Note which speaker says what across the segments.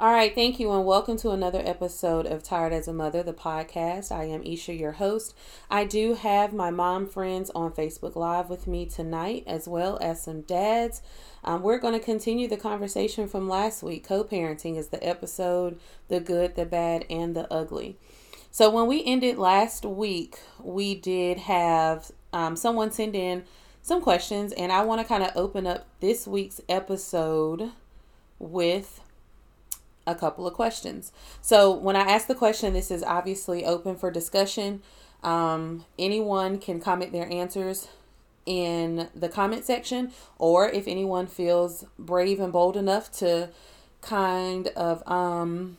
Speaker 1: All right, thank you, and welcome to another episode of Tired as a Mother, the podcast. I am Isha, your host. I do have my mom friends on Facebook Live with me tonight, as well as some dads. Um, we're going to continue the conversation from last week. Co parenting is the episode The Good, the Bad, and the Ugly. So, when we ended last week, we did have um, someone send in some questions, and I want to kind of open up this week's episode with a couple of questions. So, when I ask the question, this is obviously open for discussion. Um, anyone can comment their answers in the comment section, or if anyone feels brave and bold enough to kind of um,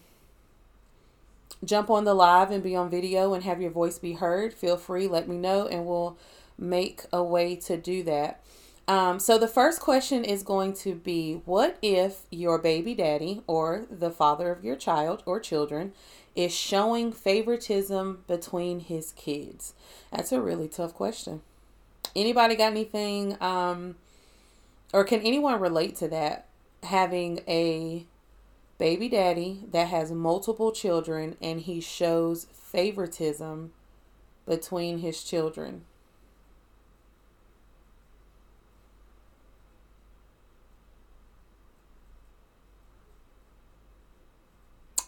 Speaker 1: jump on the live and be on video and have your voice be heard, feel free, let me know, and we'll make a way to do that. Um, so the first question is going to be what if your baby daddy or the father of your child or children is showing favoritism between his kids? That's a really tough question. Anybody got anything um, or can anyone relate to that having a baby daddy that has multiple children and he shows favoritism between his children?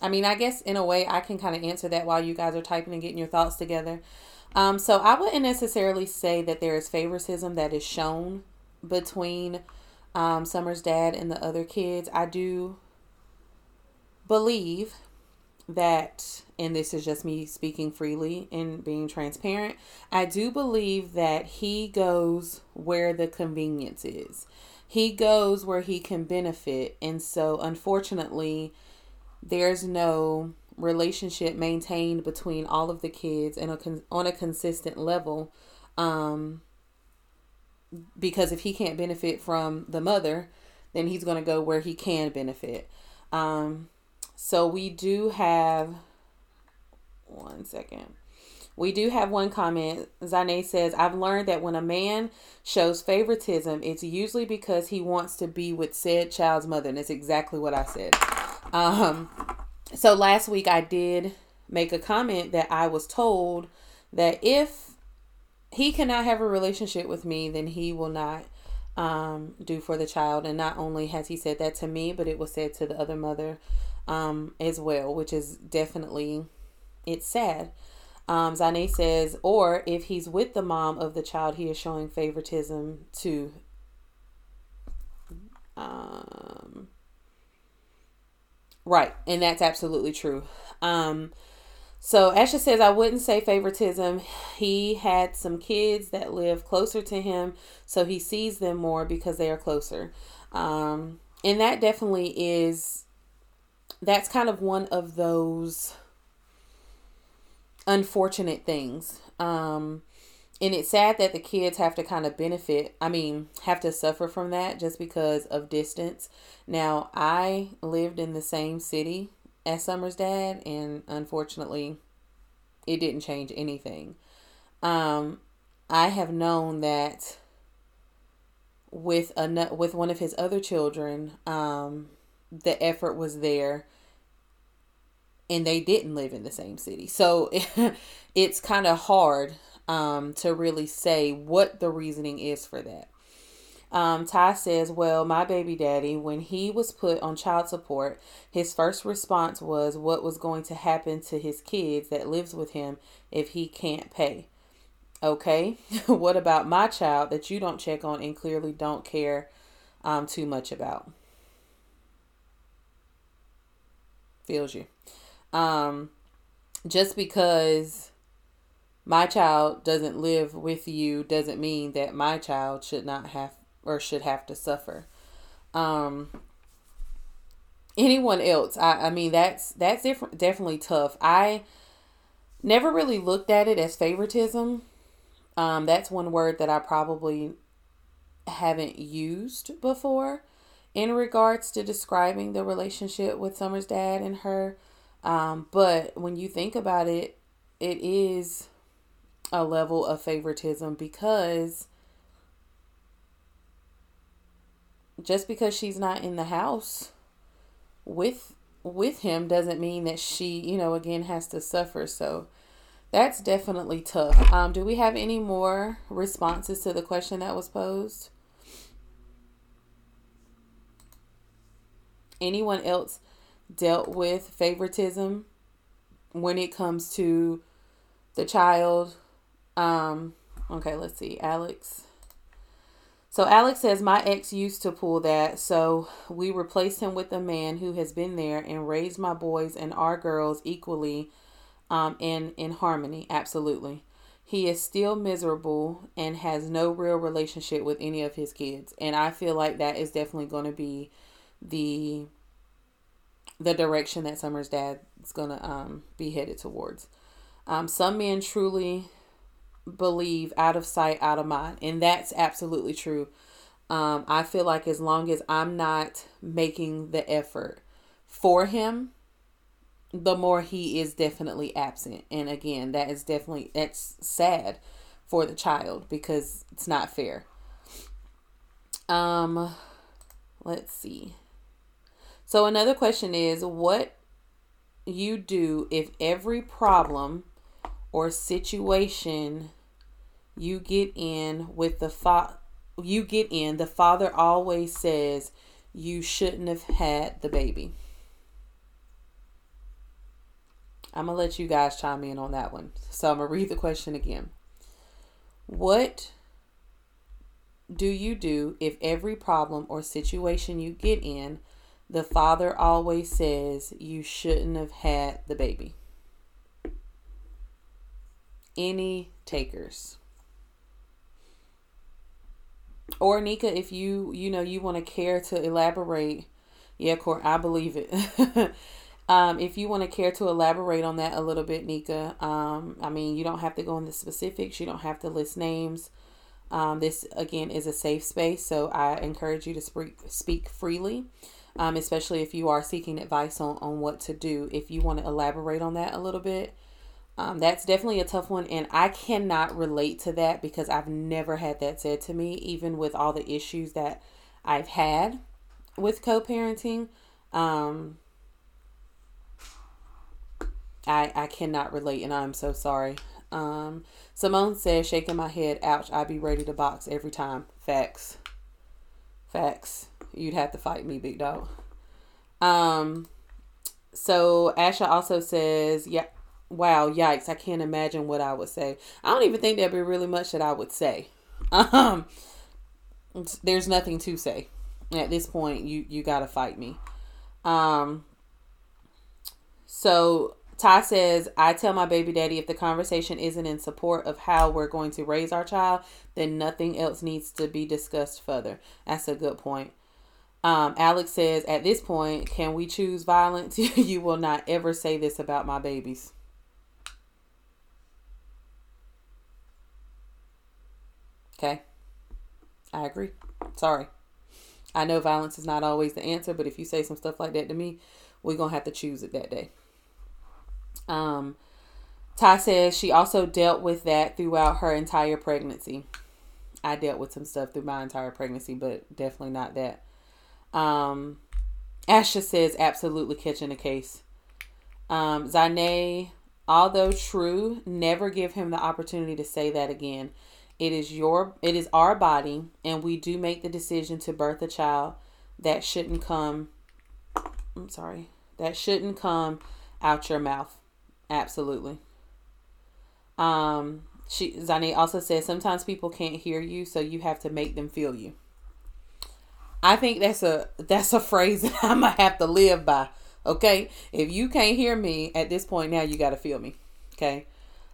Speaker 1: I mean, I guess in a way I can kind of answer that while you guys are typing and getting your thoughts together. Um, so I wouldn't necessarily say that there is favoritism that is shown between um, Summer's dad and the other kids. I do believe that, and this is just me speaking freely and being transparent, I do believe that he goes where the convenience is. He goes where he can benefit. And so, unfortunately, there's no relationship maintained between all of the kids and a con- on a consistent level um, because if he can't benefit from the mother then he's going to go where he can benefit um, so we do have one second we do have one comment. Zane says, I've learned that when a man shows favoritism, it's usually because he wants to be with said child's mother. And that's exactly what I said. Um, so last week I did make a comment that I was told that if he cannot have a relationship with me, then he will not um, do for the child. And not only has he said that to me, but it was said to the other mother um, as well, which is definitely it's sad. Um, Zane says, or if he's with the mom of the child, he is showing favoritism to. Um, Right, and that's absolutely true. Um, so Asha says, I wouldn't say favoritism. He had some kids that live closer to him, so he sees them more because they are closer. Um, and that definitely is, that's kind of one of those unfortunate things. Um, and it's sad that the kids have to kind of benefit i mean have to suffer from that just because of distance. Now i lived in the same city as summer's dad and unfortunately it didn't change anything. Um i have known that with a with one of his other children um the effort was there and they didn't live in the same city. So it's kind of hard um, to really say what the reasoning is for that. Um, Ty says, Well, my baby daddy, when he was put on child support, his first response was what was going to happen to his kids that lives with him if he can't pay. Okay, what about my child that you don't check on and clearly don't care um, too much about? Feels you. Um, just because my child doesn't live with you doesn't mean that my child should not have or should have to suffer. Um, anyone else, I, I mean, that's that's different, definitely tough. I never really looked at it as favoritism. Um, that's one word that I probably haven't used before in regards to describing the relationship with Summer's dad and her. Um, but when you think about it, it is a level of favoritism because just because she's not in the house with with him doesn't mean that she, you know, again has to suffer. So that's definitely tough. Um, do we have any more responses to the question that was posed? Anyone else dealt with favoritism when it comes to the child? Um, okay, let's see. Alex. So Alex says, My ex used to pull that, so we replaced him with a man who has been there and raised my boys and our girls equally um, in, in harmony. Absolutely. He is still miserable and has no real relationship with any of his kids. And I feel like that is definitely going to be the the direction that Summer's dad is going to um, be headed towards. Um, some men truly believe out of sight, out of mind. And that's absolutely true. Um, I feel like as long as I'm not making the effort for him, the more he is definitely absent. And again, that is definitely that's sad for the child because it's not fair. Um let's see. So another question is what you do if every problem or situation you get in with the fa- you get in the father always says you shouldn't have had the baby. I'm gonna let you guys chime in on that one. So i'm gonna read the question again. What do you do if every problem or situation you get in the father always says you shouldn't have had the baby any takers? Or Nika, if you you know you want to care to elaborate, yeah, Court, I believe it. um, if you want to care to elaborate on that a little bit, Nika, um, I mean, you don't have to go into specifics. You don't have to list names. Um, this again is a safe space, so I encourage you to speak speak freely, um, especially if you are seeking advice on on what to do. If you want to elaborate on that a little bit, um, that's definitely a tough one, and I cannot relate to that because I've never had that said to me, even with all the issues that I've had with co parenting. Um, I, I cannot relate, and I'm so sorry. Um, Simone says, shaking my head, ouch, I'd be ready to box every time. Facts. Facts. You'd have to fight me, big dog. Um, so Asha also says, yeah, wow, yikes, I can't imagine what I would say. I don't even think there'd be really much that I would say. Um, there's nothing to say. At this point, you you got to fight me. Um, so Ty says, I tell my baby daddy if the conversation isn't in support of how we're going to raise our child, then nothing else needs to be discussed further. That's a good point. Um, Alex says, at this point, can we choose violence? you will not ever say this about my babies. Okay. I agree. Sorry. I know violence is not always the answer, but if you say some stuff like that to me, we're going to have to choose it that day. Um, Ty says she also dealt with that throughout her entire pregnancy. I dealt with some stuff through my entire pregnancy, but definitely not that. Um, Asha says absolutely catching a case. Um, Zane, although true, never give him the opportunity to say that again. It is your it is our body and we do make the decision to birth a child that shouldn't come I'm sorry. That shouldn't come out your mouth. Absolutely. Um she Zani also says sometimes people can't hear you, so you have to make them feel you. I think that's a that's a phrase that I'm gonna have to live by. Okay, if you can't hear me at this point now, you got to feel me. Okay,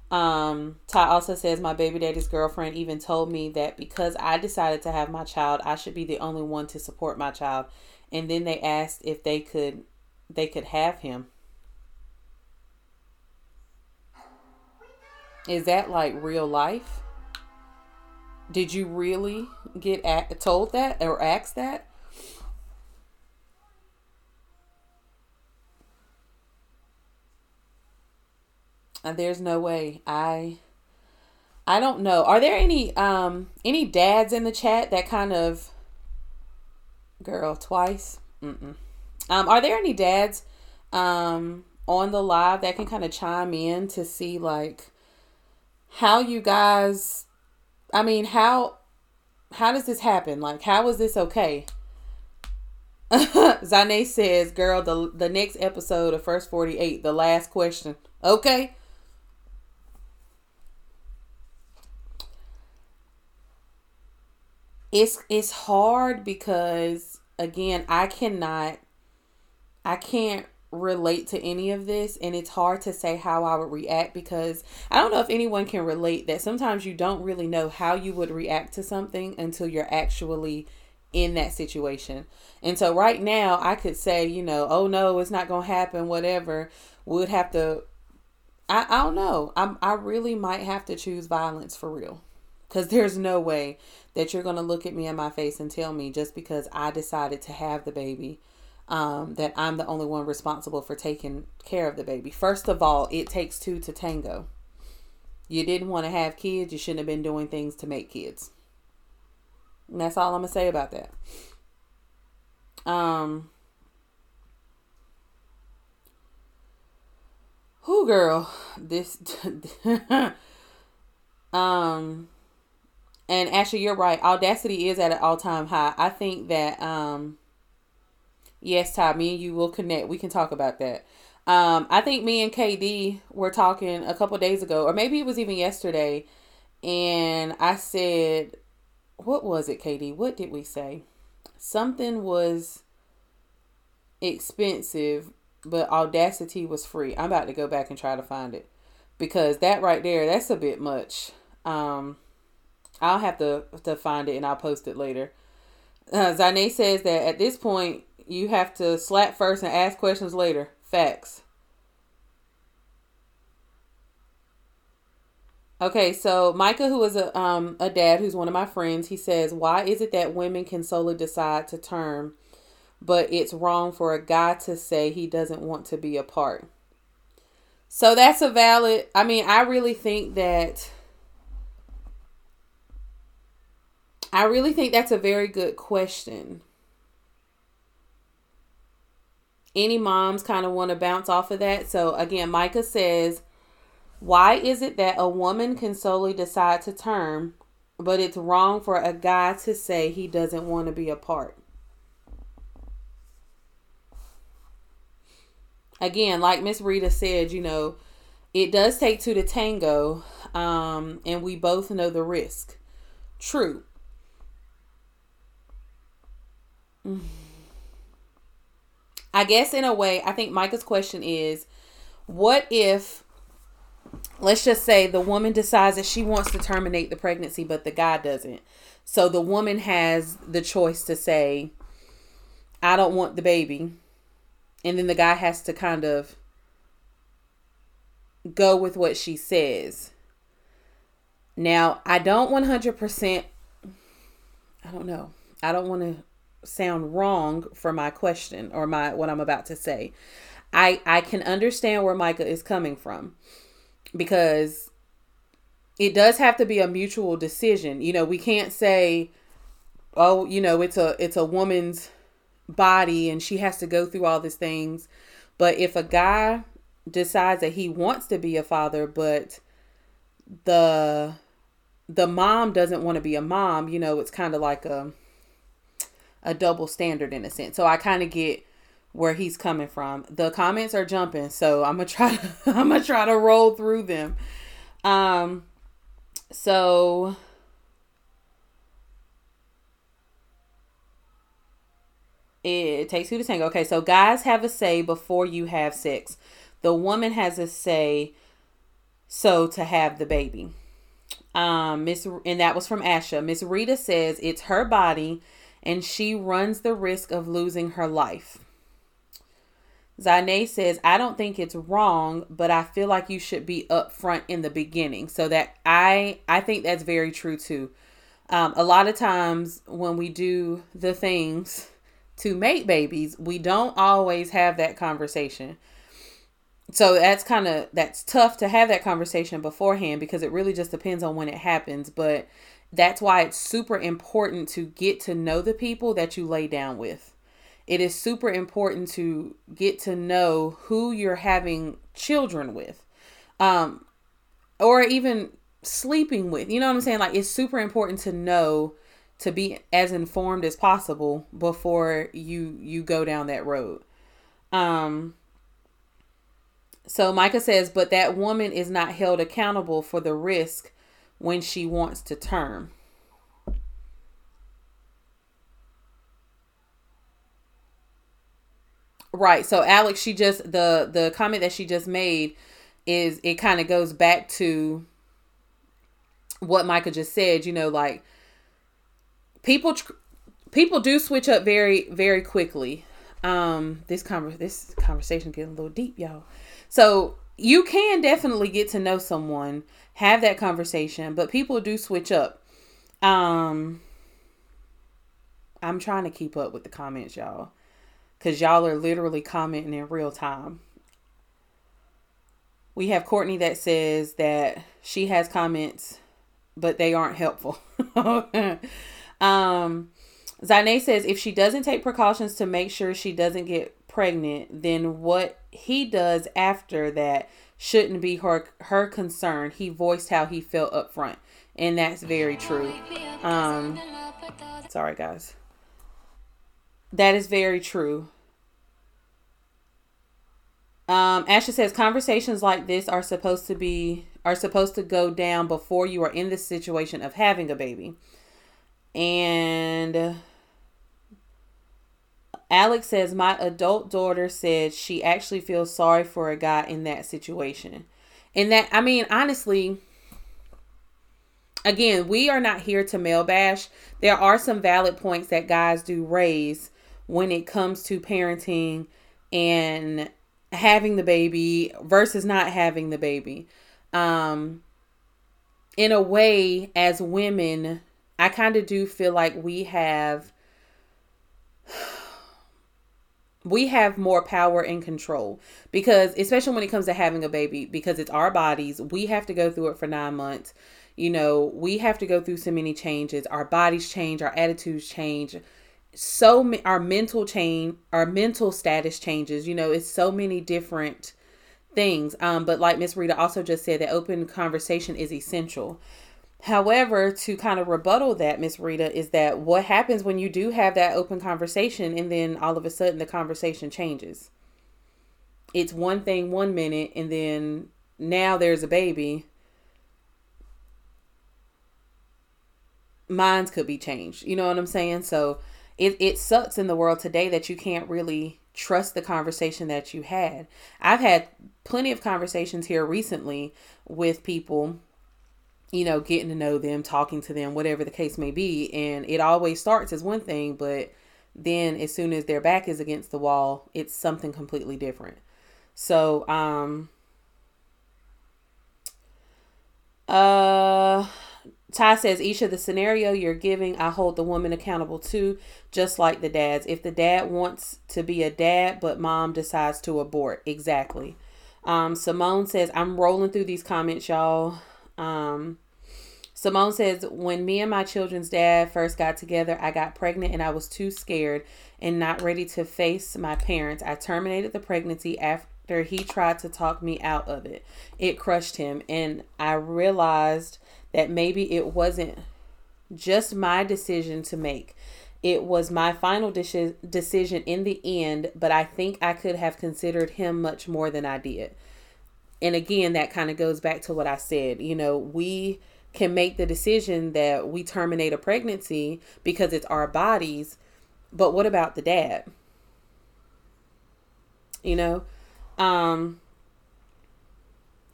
Speaker 1: um, Ty also says my baby daddy's girlfriend even told me that because I decided to have my child, I should be the only one to support my child. And then they asked if they could they could have him. Is that like real life? Did you really get at, told that or asked that? There's no way I I don't know. Are there any um any dads in the chat that kind of girl twice? Mm-mm. Um, are there any dads um, on the live that can kind of chime in to see like how you guys I mean, how how does this happen? Like how is this okay? Zane says, girl, the the next episode of First 48, the last question. Okay. It's it's hard because again, I cannot I can't relate to any of this and it's hard to say how I would react because I don't know if anyone can relate that sometimes you don't really know how you would react to something until you're actually in that situation. And so right now I could say, you know, oh no, it's not going to happen whatever. Would have to I I don't know. I'm I really might have to choose violence for real. Cuz there's no way that you're going to look at me in my face and tell me just because I decided to have the baby um, that I'm the only one responsible for taking care of the baby. First of all, it takes two to tango. You didn't want to have kids, you shouldn't have been doing things to make kids. And that's all I'm gonna say about that. Um Who girl, this um and actually you're right, audacity is at an all time high. I think that um Yes, Todd, me and you will connect. We can talk about that. Um, I think me and KD were talking a couple days ago, or maybe it was even yesterday, and I said, "What was it, KD? What did we say? Something was expensive, but Audacity was free. I'm about to go back and try to find it because that right there, that's a bit much. Um, I'll have to to find it and I'll post it later. Uh, Zane says that at this point, you have to slap first and ask questions later. Facts. Okay, so Micah, who is a um a dad who's one of my friends, he says, "Why is it that women can solely decide to term, but it's wrong for a guy to say he doesn't want to be a part?" So that's a valid. I mean, I really think that. I really think that's a very good question any moms kind of want to bounce off of that. So again, Micah says, why is it that a woman can solely decide to term, but it's wrong for a guy to say he doesn't want to be a part? Again, like Miss Rita said, you know, it does take two to tango, um, and we both know the risk. True. Mm. I guess in a way, I think Micah's question is what if let's just say the woman decides that she wants to terminate the pregnancy but the guy doesn't. So the woman has the choice to say I don't want the baby. And then the guy has to kind of go with what she says. Now, I don't 100% I don't know. I don't want to sound wrong for my question or my what I'm about to say. I I can understand where Micah is coming from because it does have to be a mutual decision. You know, we can't say oh, you know, it's a it's a woman's body and she has to go through all these things. But if a guy decides that he wants to be a father but the the mom doesn't want to be a mom, you know, it's kind of like a a double standard in a sense. So I kind of get where he's coming from. The comments are jumping, so I'm gonna try to I'm gonna try to roll through them. Um, so it takes two to tango. Okay, so guys have a say before you have sex. The woman has a say so to have the baby. Um, Miss and that was from Asha. Miss Rita says it's her body and she runs the risk of losing her life. Zane says, I don't think it's wrong, but I feel like you should be upfront in the beginning. So that I I think that's very true too. Um, a lot of times when we do the things to make babies, we don't always have that conversation. So that's kind of that's tough to have that conversation beforehand because it really just depends on when it happens. But that's why it's super important to get to know the people that you lay down with. it is super important to get to know who you're having children with. Um, or even sleeping with. You know what I'm saying? Like it's super important to know to be as informed as possible before you you go down that road. Um so Micah says, but that woman is not held accountable for the risk when she wants to term. Right. So Alex, she just the the comment that she just made is it kind of goes back to what Micah just said, you know, like people tr- people do switch up very very quickly. Um this conver- this conversation getting a little deep, y'all. So, you can definitely get to know someone, have that conversation, but people do switch up. Um I'm trying to keep up with the comments, y'all. Cuz y'all are literally commenting in real time. We have Courtney that says that she has comments but they aren't helpful. um, Zane says if she doesn't take precautions to make sure she doesn't get pregnant, then what he does after that shouldn't be her her concern. He voiced how he felt up front, and that's very true. Um, sorry guys. That is very true. Um, Ashley says conversations like this are supposed to be are supposed to go down before you are in the situation of having a baby. And Alex says, My adult daughter said she actually feels sorry for a guy in that situation. And that, I mean, honestly, again, we are not here to male bash. There are some valid points that guys do raise when it comes to parenting and having the baby versus not having the baby um in a way as women i kind of do feel like we have we have more power and control. Because especially when it comes to having a baby because it's our bodies we have to go through it for 9 months. You know we have to go through so many changes. Our bodies change our attitudes change. So our mental change our mental status changes. You know it's so many different things. Um, but like Miss Rita also just said, that open conversation is essential. However, to kind of rebuttal that, Miss Rita, is that what happens when you do have that open conversation and then all of a sudden the conversation changes? It's one thing one minute and then now there's a baby. Minds could be changed. You know what I'm saying? So it, it sucks in the world today that you can't really trust the conversation that you had. I've had plenty of conversations here recently with people, you know, getting to know them, talking to them, whatever the case may be. And it always starts as one thing, but then as soon as their back is against the wall, it's something completely different. So, um, uh, Ty says, each of the scenario you're giving, I hold the woman accountable to, just like the dads. If the dad wants to be a dad, but mom decides to abort. Exactly. Um, Simone says, I'm rolling through these comments, y'all. Um, Simone says, when me and my children's dad first got together, I got pregnant and I was too scared and not ready to face my parents. I terminated the pregnancy after he tried to talk me out of it. It crushed him, and I realized that maybe it wasn't just my decision to make. It was my final de- decision in the end, but I think I could have considered him much more than I did. And again, that kind of goes back to what I said. You know, we can make the decision that we terminate a pregnancy because it's our bodies, but what about the dad? You know, um,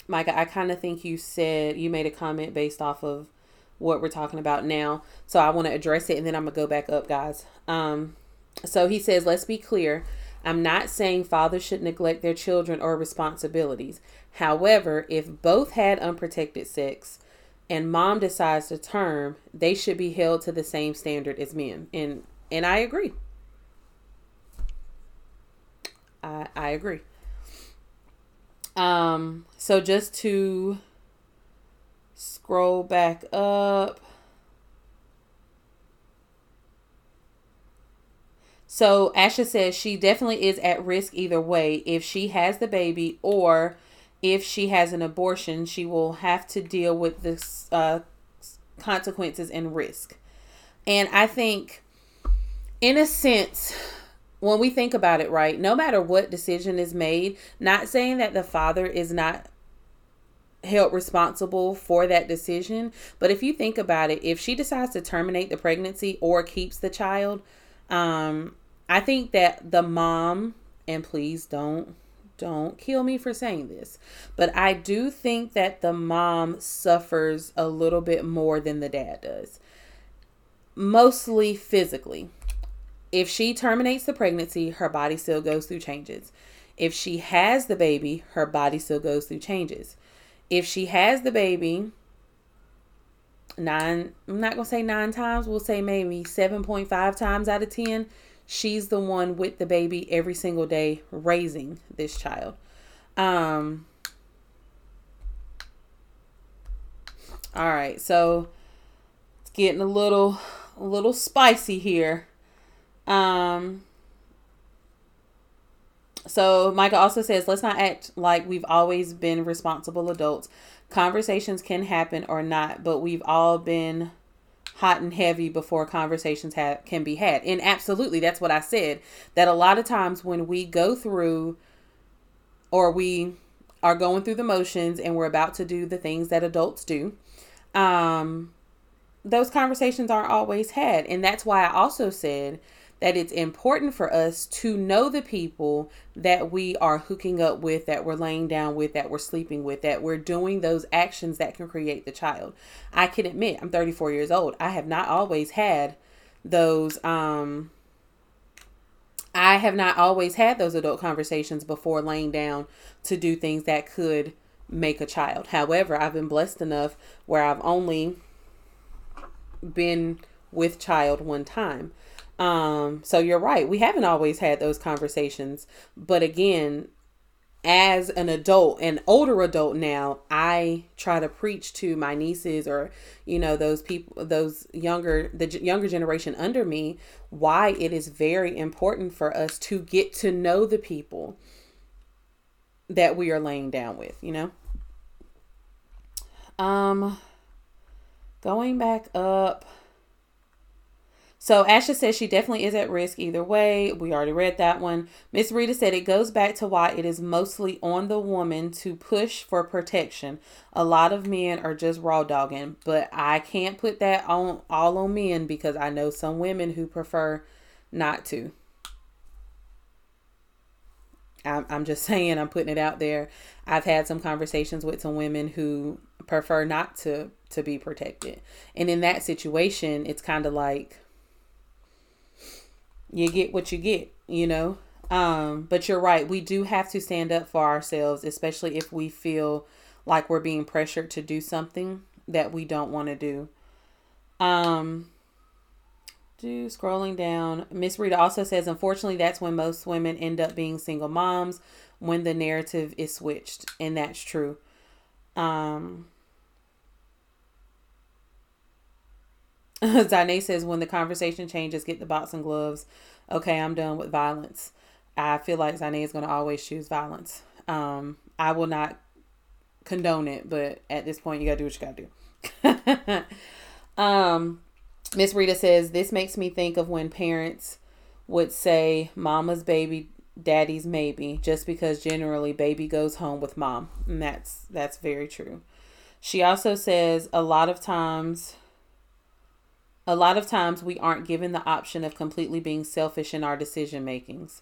Speaker 1: Micah, I kind of think you said you made a comment based off of what we're talking about now. So I want to address it and then I'm going to go back up, guys. Um, so he says, let's be clear. I'm not saying fathers should neglect their children or responsibilities. However, if both had unprotected sex and mom decides to term, they should be held to the same standard as men. And and I agree. I I agree. Um, so just to scroll back up. So Asha says she definitely is at risk either way. If she has the baby or if she has an abortion, she will have to deal with the uh, consequences and risk. And I think, in a sense, when we think about it, right, no matter what decision is made, not saying that the father is not held responsible for that decision, but if you think about it, if she decides to terminate the pregnancy or keeps the child, um, I think that the mom, and please don't don't kill me for saying this, but I do think that the mom suffers a little bit more than the dad does. Mostly physically. If she terminates the pregnancy, her body still goes through changes. If she has the baby, her body still goes through changes. If she has the baby, nine, I'm not going to say nine times, we'll say maybe 7.5 times out of 10, she's the one with the baby every single day raising this child. Um, all right, so it's getting a little a little spicy here. Um so Micah also says, let's not act like we've always been responsible adults. Conversations can happen or not, but we've all been hot and heavy before conversations have can be had. And absolutely, that's what I said. That a lot of times when we go through or we are going through the motions and we're about to do the things that adults do, um, those conversations aren't always had. And that's why I also said that it's important for us to know the people that we are hooking up with, that we're laying down with, that we're sleeping with, that we're doing those actions that can create the child. I can admit, I'm 34 years old. I have not always had those um I have not always had those adult conversations before laying down to do things that could make a child. However, I've been blessed enough where I've only been with child one time. Um, so you're right. We haven't always had those conversations. But again, as an adult, an older adult now, I try to preach to my nieces or, you know, those people, those younger, the younger generation under me, why it is very important for us to get to know the people that we are laying down with, you know? Um, going back up so Asha says she definitely is at risk either way. We already read that one. Miss Rita said it goes back to why it is mostly on the woman to push for protection. A lot of men are just raw dogging, but I can't put that on all on men because I know some women who prefer not to. I'm, I'm just saying, I'm putting it out there. I've had some conversations with some women who prefer not to to be protected. And in that situation, it's kind of like you get what you get, you know. Um, but you're right. We do have to stand up for ourselves, especially if we feel like we're being pressured to do something that we don't want to do. Um, do scrolling down. Miss Rita also says, unfortunately, that's when most women end up being single moms when the narrative is switched, and that's true. Um, Zane says, when the conversation changes, get the boxing gloves. Okay, I'm done with violence. I feel like Zane is going to always choose violence. Um, I will not condone it, but at this point, you got to do what you got to do. um, Miss Rita says, this makes me think of when parents would say, mama's baby, daddy's maybe, just because generally baby goes home with mom. And that's, that's very true. She also says, a lot of times a lot of times we aren't given the option of completely being selfish in our decision makings.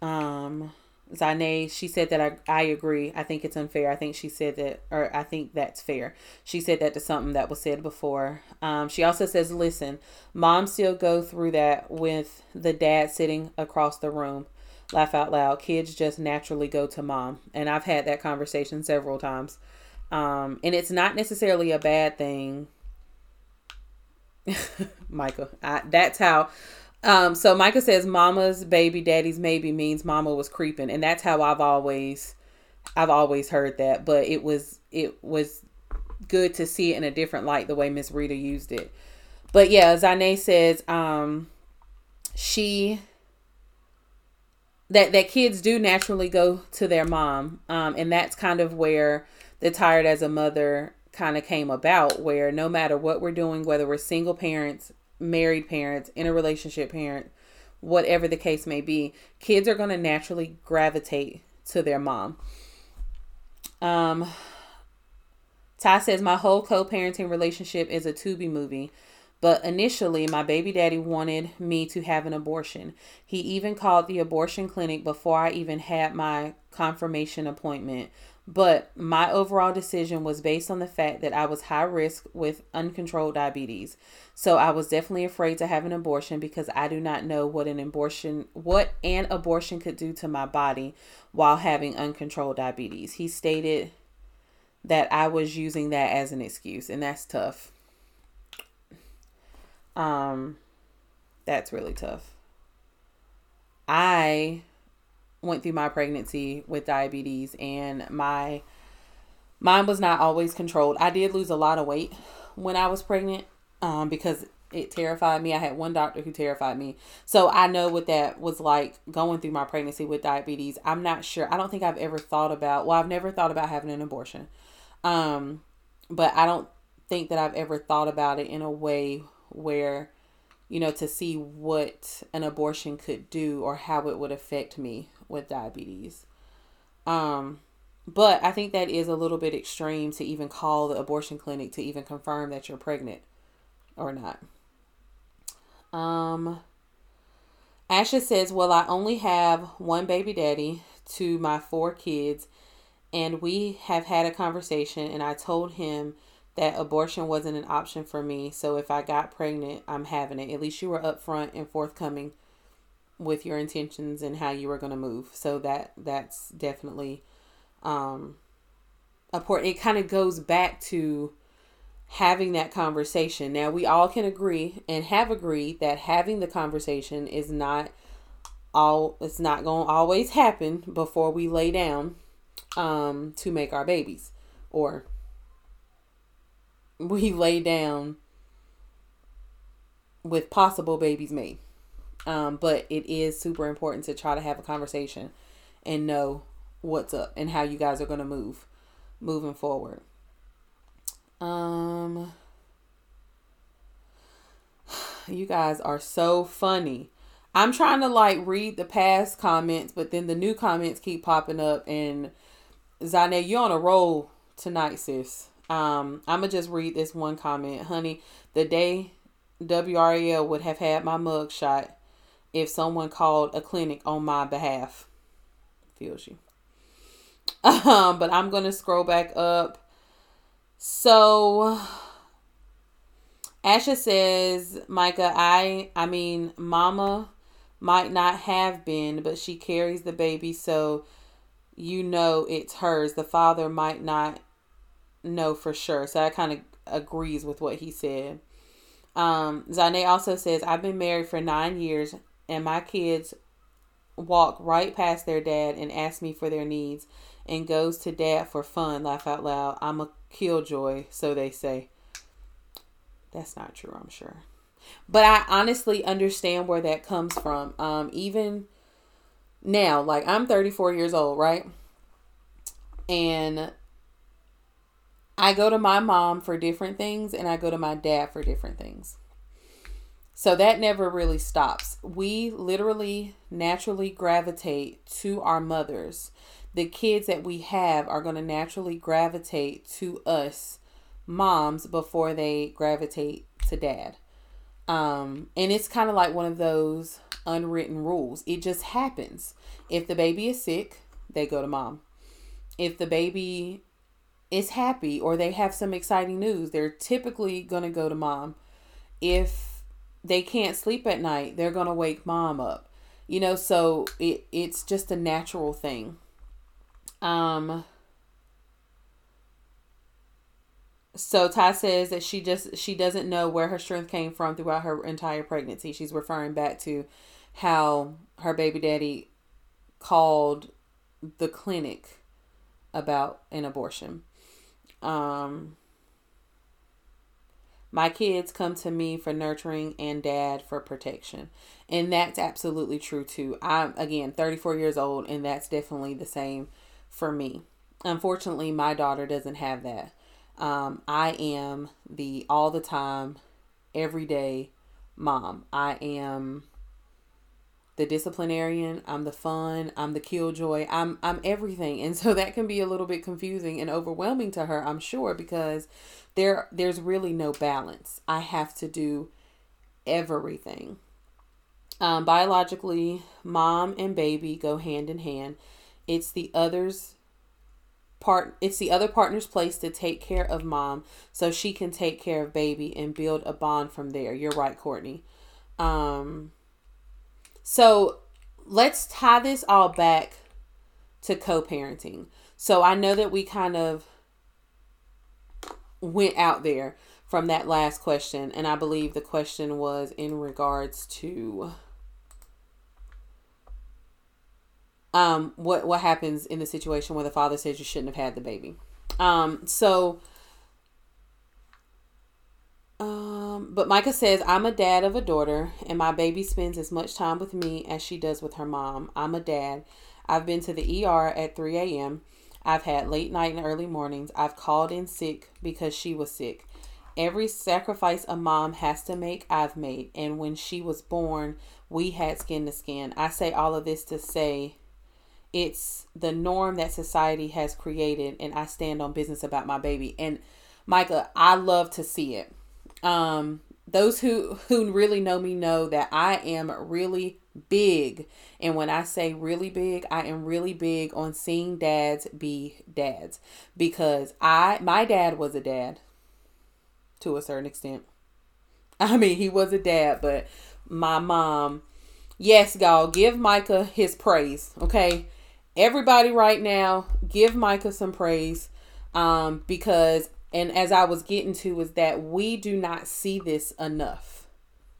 Speaker 1: Um, Zane, she said that I, I agree. I think it's unfair. I think she said that, or I think that's fair. She said that to something that was said before. Um, she also says, listen, moms still go through that with the dad sitting across the room. Laugh out loud. Kids just naturally go to mom. And I've had that conversation several times. Um, and it's not necessarily a bad thing Michael. I, that's how. Um, so Micah says, "Mama's baby, daddy's maybe" means mama was creeping, and that's how I've always, I've always heard that. But it was it was good to see it in a different light the way Miss Rita used it. But yeah, Zane says, um, she that that kids do naturally go to their mom um, and that's kind of where the tired as a mother kind of came about where no matter what we're doing whether we're single parents married parents in a relationship parent whatever the case may be kids are going to naturally gravitate to their mom um ty says my whole co-parenting relationship is a tubi movie but initially, my baby daddy wanted me to have an abortion. He even called the abortion clinic before I even had my confirmation appointment. But my overall decision was based on the fact that I was high risk with uncontrolled diabetes. So I was definitely afraid to have an abortion because I do not know what an abortion what an abortion could do to my body while having uncontrolled diabetes. He stated that I was using that as an excuse and that's tough. Um, that's really tough. I went through my pregnancy with diabetes and my mine was not always controlled. I did lose a lot of weight when I was pregnant um, because it terrified me. I had one doctor who terrified me. So I know what that was like going through my pregnancy with diabetes. I'm not sure. I don't think I've ever thought about, well, I've never thought about having an abortion. Um, but I don't think that I've ever thought about it in a way where you know to see what an abortion could do or how it would affect me with diabetes um but i think that is a little bit extreme to even call the abortion clinic to even confirm that you're pregnant or not um asha says well i only have one baby daddy to my four kids and we have had a conversation and i told him that abortion wasn't an option for me. So if I got pregnant, I'm having it. At least you were upfront and forthcoming with your intentions and how you were going to move. So that that's definitely um important. It kind of goes back to having that conversation. Now we all can agree and have agreed that having the conversation is not all it's not going to always happen before we lay down um to make our babies or we lay down with possible babies made. Um, but it is super important to try to have a conversation and know what's up and how you guys are going to move moving forward. Um, you guys are so funny. I'm trying to like read the past comments, but then the new comments keep popping up. And Zane, you're on a roll tonight, sis. Um, I'm gonna just read this one comment, honey. The day WRAL would have had my mug shot if someone called a clinic on my behalf. Feels you. Um, but I'm gonna scroll back up. So Asha says, Micah, I I mean mama might not have been, but she carries the baby, so you know it's hers. The father might not know for sure. So that kind of agrees with what he said. Um, Zane also says, I've been married for nine years and my kids walk right past their dad and ask me for their needs and goes to dad for fun. Laugh out loud. I'm a killjoy, so they say. That's not true, I'm sure. But I honestly understand where that comes from. Um, even now, like I'm 34 years old, right? And I go to my mom for different things and I go to my dad for different things. So that never really stops. We literally naturally gravitate to our mothers. The kids that we have are going to naturally gravitate to us moms before they gravitate to dad. Um, and it's kind of like one of those unwritten rules. It just happens. If the baby is sick, they go to mom. If the baby is happy or they have some exciting news, they're typically going to go to mom. If they can't sleep at night, they're going to wake mom up. You know, so it it's just a natural thing. Um so Ty says that she just she doesn't know where her strength came from throughout her entire pregnancy. She's referring back to how her baby daddy called the clinic about an abortion. Um, My kids come to me for nurturing and dad for protection. And that's absolutely true too. I'm again 34 years old and that's definitely the same for me. Unfortunately, my daughter doesn't have that. Um, I am the all the time, everyday mom. I am the disciplinarian, I'm the fun, I'm the killjoy, I'm I'm everything. And so that can be a little bit confusing and overwhelming to her, I'm sure, because there there's really no balance. I have to do everything. Um, biologically, mom and baby go hand in hand. It's the other's part it's the other partner's place to take care of mom so she can take care of baby and build a bond from there. You're right, Courtney. Um so let's tie this all back to co-parenting. So I know that we kind of went out there from that last question and I believe the question was in regards to um what what happens in the situation where the father says you shouldn't have had the baby. Um so um, but Micah says, I'm a dad of a daughter, and my baby spends as much time with me as she does with her mom. I'm a dad. I've been to the ER at 3 a.m. I've had late night and early mornings. I've called in sick because she was sick. Every sacrifice a mom has to make, I've made. And when she was born, we had skin to skin. I say all of this to say it's the norm that society has created, and I stand on business about my baby. And Micah, I love to see it um, those who who really know me know that I am really big. And when I say really big, I am really big on seeing dads be dads because I my dad was a dad to a certain extent. I mean, he was a dad, but my mom, yes, y'all, give Micah his praise, okay? Everybody right now, give Micah some praise um because and as I was getting to is that we do not see this enough.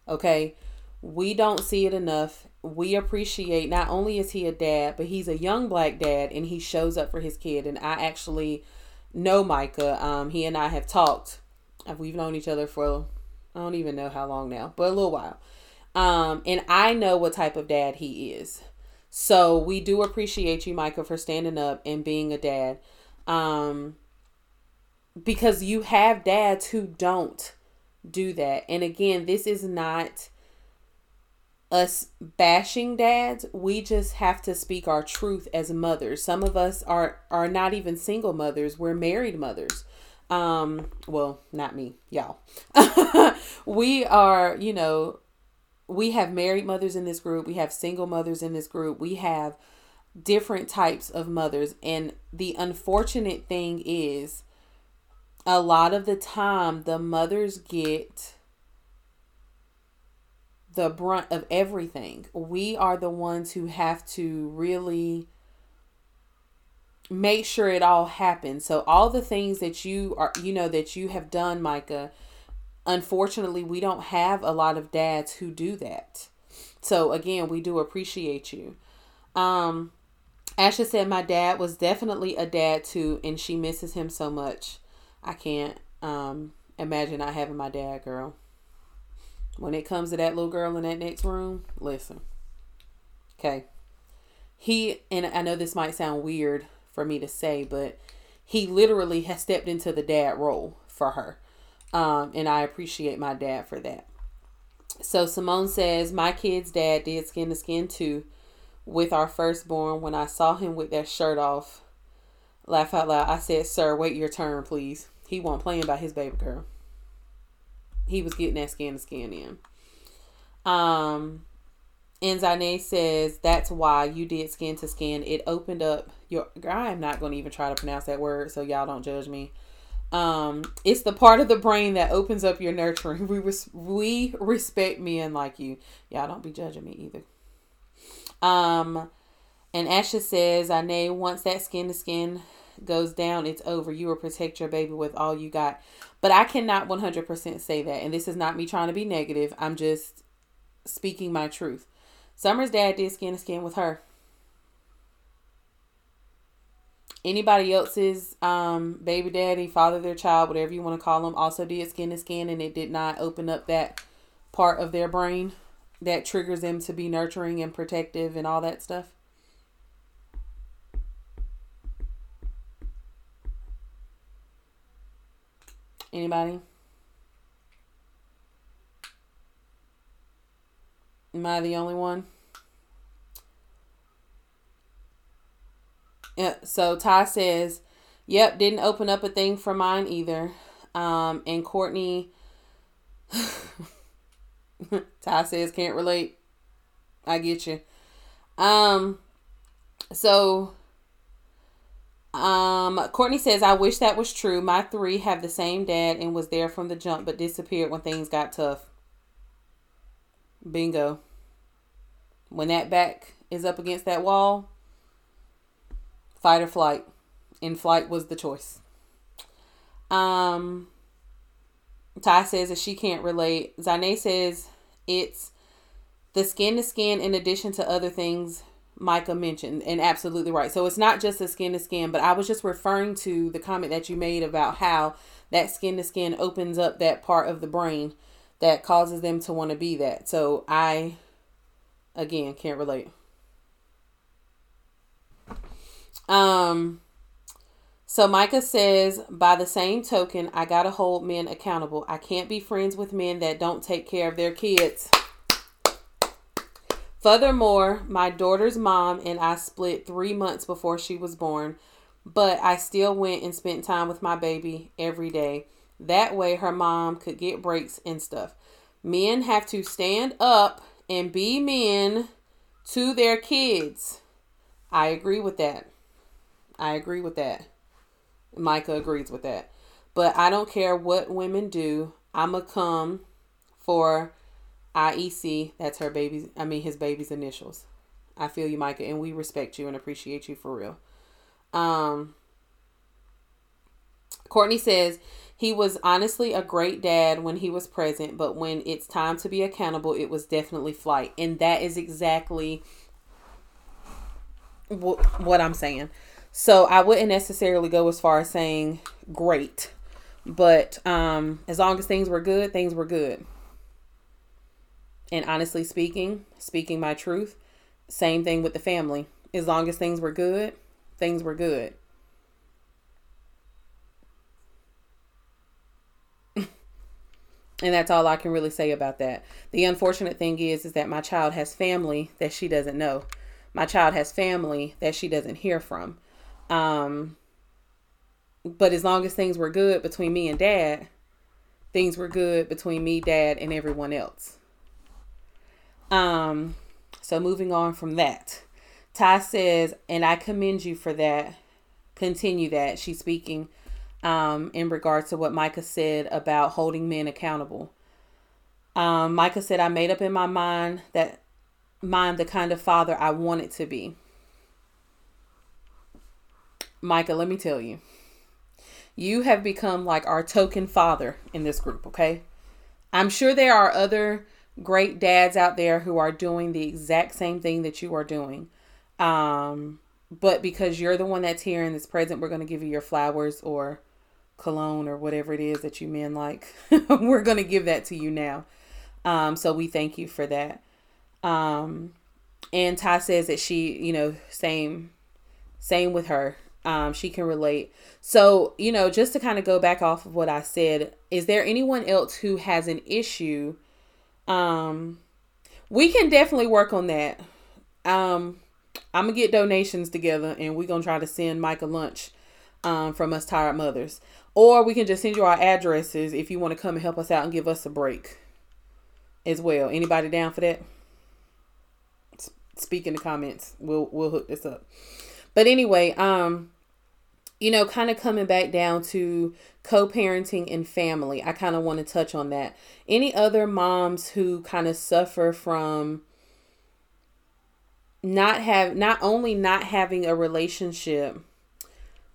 Speaker 1: Okay? We don't see it enough. We appreciate not only is he a dad, but he's a young black dad and he shows up for his kid. And I actually know Micah. Um, he and I have talked. We've known each other for I don't even know how long now, but a little while. Um, and I know what type of dad he is. So we do appreciate you, Micah, for standing up and being a dad. Um, because you have dads who don't do that. And again, this is not us bashing dads. We just have to speak our truth as mothers. Some of us are are not even single mothers. We're married mothers. Um, well, not me, y'all. we are, you know, we have married mothers in this group. We have single mothers in this group. We have different types of mothers. And the unfortunate thing is a lot of the time the mothers get the brunt of everything. We are the ones who have to really make sure it all happens. So all the things that you are you know that you have done, Micah, unfortunately we don't have a lot of dads who do that. So again, we do appreciate you. Um Asha said my dad was definitely a dad too and she misses him so much. I can't um, imagine not having my dad, girl. When it comes to that little girl in that next room, listen. Okay. He, and I know this might sound weird for me to say, but he literally has stepped into the dad role for her. Um, and I appreciate my dad for that. So Simone says, My kid's dad did skin to skin too with our firstborn. When I saw him with that shirt off, laugh out loud, I said, Sir, wait your turn, please. He wasn't playing by his baby girl. He was getting that skin to skin in. Um, and Enzane says that's why you did skin to skin. It opened up your. I am not going to even try to pronounce that word, so y'all don't judge me. Um, it's the part of the brain that opens up your nurturing. We res- we respect men like you. Y'all don't be judging me either. Um, and Asha says, I know once that skin to skin goes down, it's over. You will protect your baby with all you got. But I cannot 100% say that. And this is not me trying to be negative. I'm just speaking my truth. Summer's dad did skin to skin with her. anybody else's um, baby daddy, father their child, whatever you want to call them, also did skin to skin and it did not open up that part of their brain that triggers them to be nurturing and protective and all that stuff? Anybody? Am I the only one? Yeah, so Ty says, Yep, didn't open up a thing for mine either. Um, and Courtney Ty says can't relate. I get you. Um so um Courtney says I wish that was true. My three have the same dad and was there from the jump but disappeared when things got tough. Bingo. When that back is up against that wall, fight or flight. In flight was the choice. Um, Ty says that she can't relate. Zane says it's the skin to skin in addition to other things Micah mentioned, and absolutely right. So it's not just the skin to skin, but I was just referring to the comment that you made about how that skin to skin opens up that part of the brain that causes them to want to be that. So I, again, can't relate. Um, so Micah says, by the same token, I gotta hold men accountable. I can't be friends with men that don't take care of their kids. Furthermore, my daughter's mom and I split three months before she was born, but I still went and spent time with my baby every day. That way, her mom could get breaks and stuff. Men have to stand up and be men to their kids. I agree with that. I agree with that. Micah agrees with that. But I don't care what women do. I'ma come for IEC. That's her baby's. I mean his baby's initials. I feel you, Micah, and we respect you and appreciate you for real. Um. Courtney says he was honestly a great dad when he was present, but when it's time to be accountable, it was definitely flight, and that is exactly what I'm saying. So I wouldn't necessarily go as far as saying great, but um, as long as things were good, things were good. And honestly speaking, speaking my truth, same thing with the family. As long as things were good, things were good. and that's all I can really say about that. The unfortunate thing is is that my child has family that she doesn't know. My child has family that she doesn't hear from. Um, but as long as things were good between me and dad, things were good between me, dad, and everyone else. Um, so moving on from that, Ty says, and I commend you for that. Continue that. She's speaking um, in regards to what Micah said about holding men accountable. Um, Micah said, I made up in my mind that mind the kind of father I wanted to be. Micah, let me tell you, you have become like our token father in this group, okay? I'm sure there are other great dads out there who are doing the exact same thing that you are doing. Um, but because you're the one that's here and is present, we're going to give you your flowers or cologne or whatever it is that you men like. we're going to give that to you now. Um, so we thank you for that. Um, and Ty says that she, you know, same, same with her um, she can relate. So, you know, just to kind of go back off of what I said, is there anyone else who has an issue? Um, we can definitely work on that. Um, I'm gonna get donations together and we're gonna try to send Micah lunch um, from us tired mothers. Or we can just send you our addresses if you want to come and help us out and give us a break as well. Anybody down for that? Speak in the comments. We'll we'll hook this up. But anyway, um, you know, kind of coming back down to co parenting and family, I kind of want to touch on that. Any other moms who kind of suffer from not have not only not having a relationship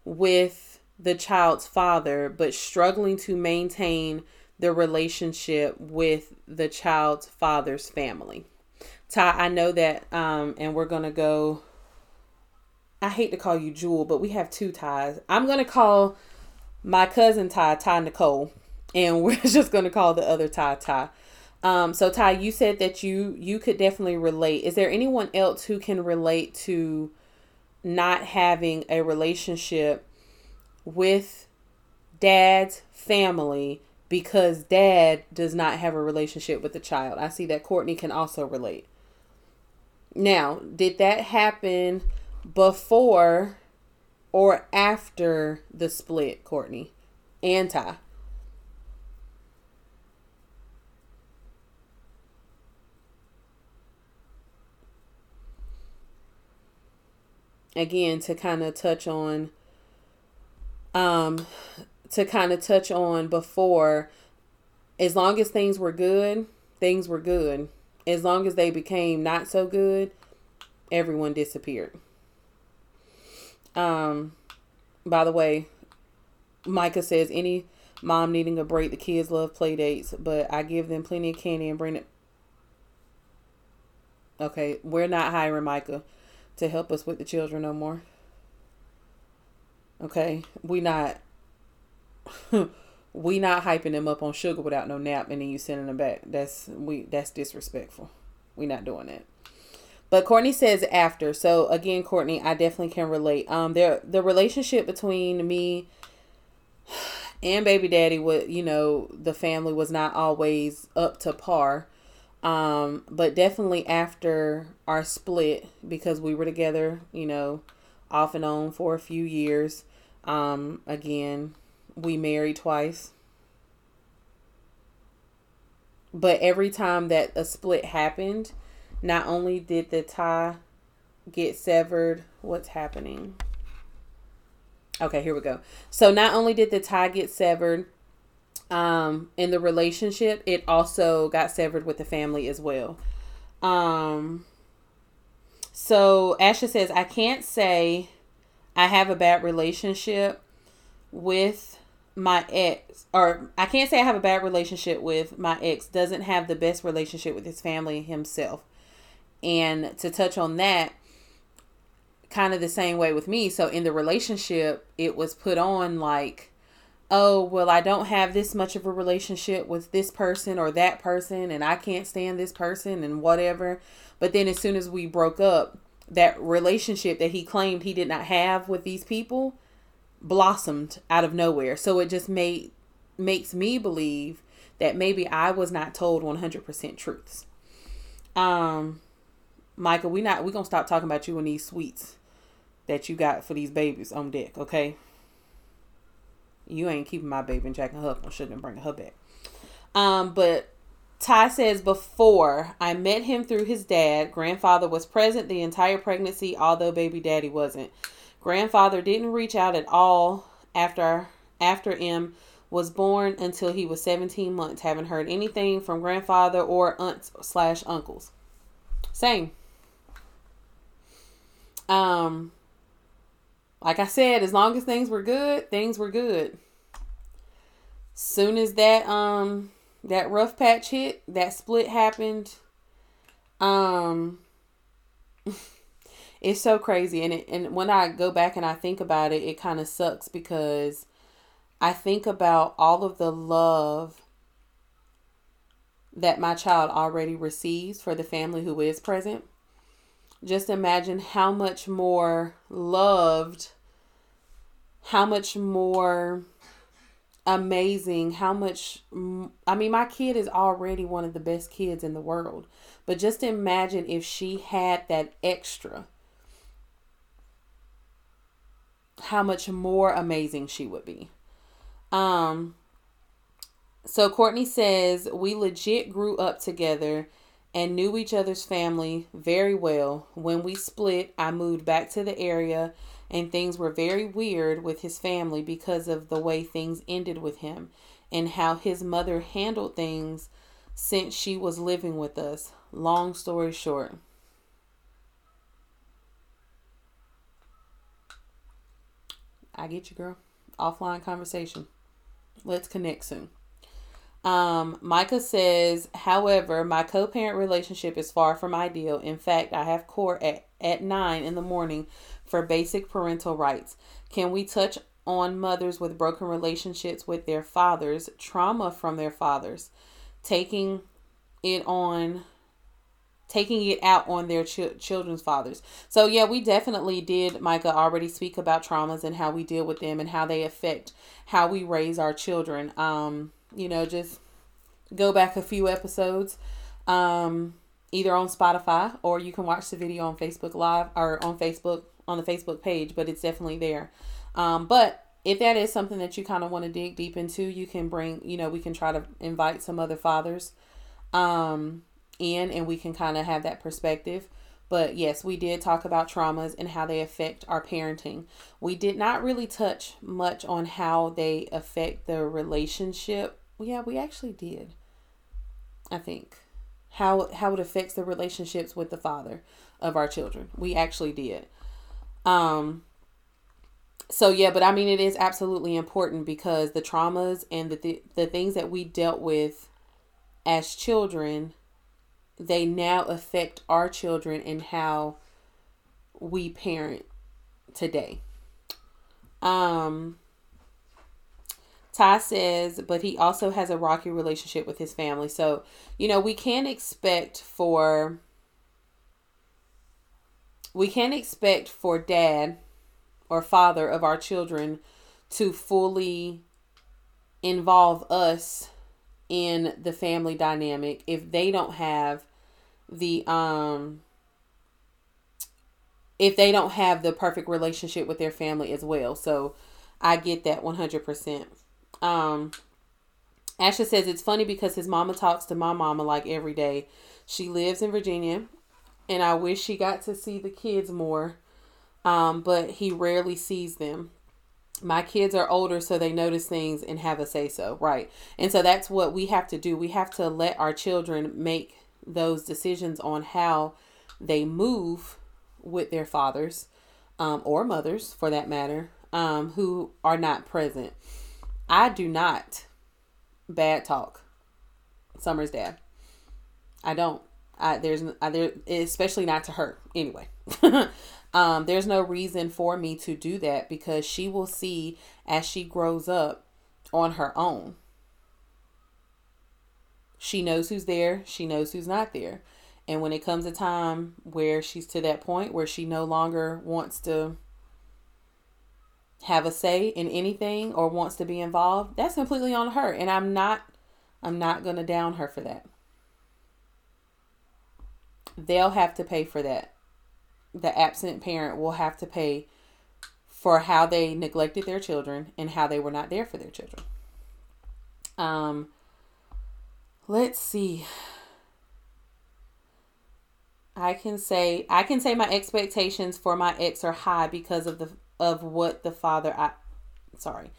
Speaker 1: with the child's father, but struggling to maintain the relationship with the child's father's family. Ty, I know that, um, and we're gonna go I hate to call you Jewel, but we have two ties. I'm gonna call my cousin Ty Ty Nicole, and we're just gonna call the other Ty Ty. Um, so Ty, you said that you you could definitely relate. Is there anyone else who can relate to not having a relationship with dad's family because dad does not have a relationship with the child? I see that Courtney can also relate. Now, did that happen before or after the split, Courtney? Anti. Again, to kind of touch on um to kind of touch on before as long as things were good, things were good. As long as they became not so good, everyone disappeared. Um, by the way, Micah says any mom needing a break, the kids love play dates, but I give them plenty of candy and bring it. Okay, we're not hiring Micah to help us with the children no more. Okay, we not we not hyping them up on sugar without no nap and then you sending them back. That's we that's disrespectful. We not doing that. But Courtney says after. So again, Courtney, I definitely can relate. Um, there the relationship between me and baby daddy was, you know, the family was not always up to par. Um, but definitely after our split, because we were together, you know, off and on for a few years. Um, again, we married twice. But every time that a split happened, not only did the tie get severed, what's happening? Okay, here we go. So not only did the tie get severed um in the relationship, it also got severed with the family as well. Um so Asha says I can't say I have a bad relationship with my ex or I can't say I have a bad relationship with my ex doesn't have the best relationship with his family himself. And to touch on that, kind of the same way with me. So in the relationship, it was put on like, oh, well, I don't have this much of a relationship with this person or that person, and I can't stand this person and whatever. But then as soon as we broke up, that relationship that he claimed he did not have with these people blossomed out of nowhere. So it just made makes me believe that maybe I was not told 100% truths. Um Michael, we not we to stop talking about you and these sweets that you got for these babies on deck, okay? You ain't keeping my baby and jacking her up on shouldn't bring her back. Um but Ty says before I met him through his dad, grandfather was present the entire pregnancy, although baby daddy wasn't. Grandfather didn't reach out at all after after M was born until he was 17 months. Haven't heard anything from grandfather or aunts slash uncles. Same. Um, like I said, as long as things were good, things were good. Soon as that um that rough patch hit, that split happened. Um. it's so crazy and it, and when I go back and I think about it, it kind of sucks because I think about all of the love that my child already receives for the family who is present. Just imagine how much more loved, how much more amazing, how much I mean my kid is already one of the best kids in the world. But just imagine if she had that extra how much more amazing she would be. Um so Courtney says we legit grew up together and knew each other's family very well. When we split, I moved back to the area and things were very weird with his family because of the way things ended with him and how his mother handled things since she was living with us. Long story short, I get you, girl. Offline conversation. Let's connect soon. Um, Micah says, however, my co parent relationship is far from ideal. In fact, I have court at, at 9 in the morning for basic parental rights. Can we touch on mothers with broken relationships with their fathers, trauma from their fathers, taking it on taking it out on their ch- children's fathers. So yeah, we definitely did Micah already speak about traumas and how we deal with them and how they affect how we raise our children. Um, you know, just go back a few episodes. Um, either on Spotify or you can watch the video on Facebook Live or on Facebook on the Facebook page, but it's definitely there. Um, but if that is something that you kind of want to dig deep into, you can bring, you know, we can try to invite some other fathers um, in and we can kind of have that perspective. But yes, we did talk about traumas and how they affect our parenting. We did not really touch much on how they affect the relationship. Yeah, we actually did. I think how how it affects the relationships with the father of our children. We actually did. Um so yeah, but I mean it is absolutely important because the traumas and the th- the things that we dealt with as children they now affect our children and how we parent today. Um Ty says, but he also has a rocky relationship with his family. So, you know, we can't expect for we can't expect for dad or father of our children to fully involve us in the family dynamic if they don't have the um if they don't have the perfect relationship with their family as well. So I get that 100%. Um Asha says it's funny because his mama talks to my mama like every day. She lives in Virginia and I wish she got to see the kids more um, but he rarely sees them. My kids are older, so they notice things and have a say so, right? And so that's what we have to do. We have to let our children make those decisions on how they move with their fathers um, or mothers, for that matter, um, who are not present. I do not bad talk Summer's dad. I don't. I there's I, there especially not to her anyway. Um, there's no reason for me to do that because she will see as she grows up on her own. She knows who's there, she knows who's not there. And when it comes a time where she's to that point where she no longer wants to have a say in anything or wants to be involved, that's completely on her. And I'm not I'm not going to down her for that. They'll have to pay for that the absent parent will have to pay for how they neglected their children and how they were not there for their children. Um, let's see. I can say I can say my expectations for my ex are high because of the of what the father I sorry.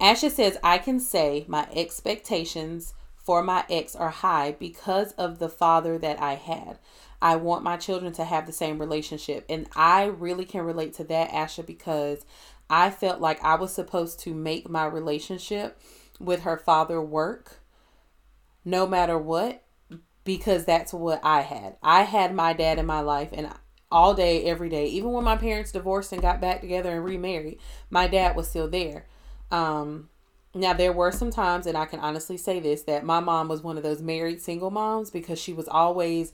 Speaker 1: Asha says I can say my expectations for my ex are high because of the father that I had. I want my children to have the same relationship. And I really can relate to that, Asha, because I felt like I was supposed to make my relationship with her father work no matter what because that's what I had. I had my dad in my life and all day every day even when my parents divorced and got back together and remarried, my dad was still there. Um now there were some times and I can honestly say this that my mom was one of those married single moms because she was always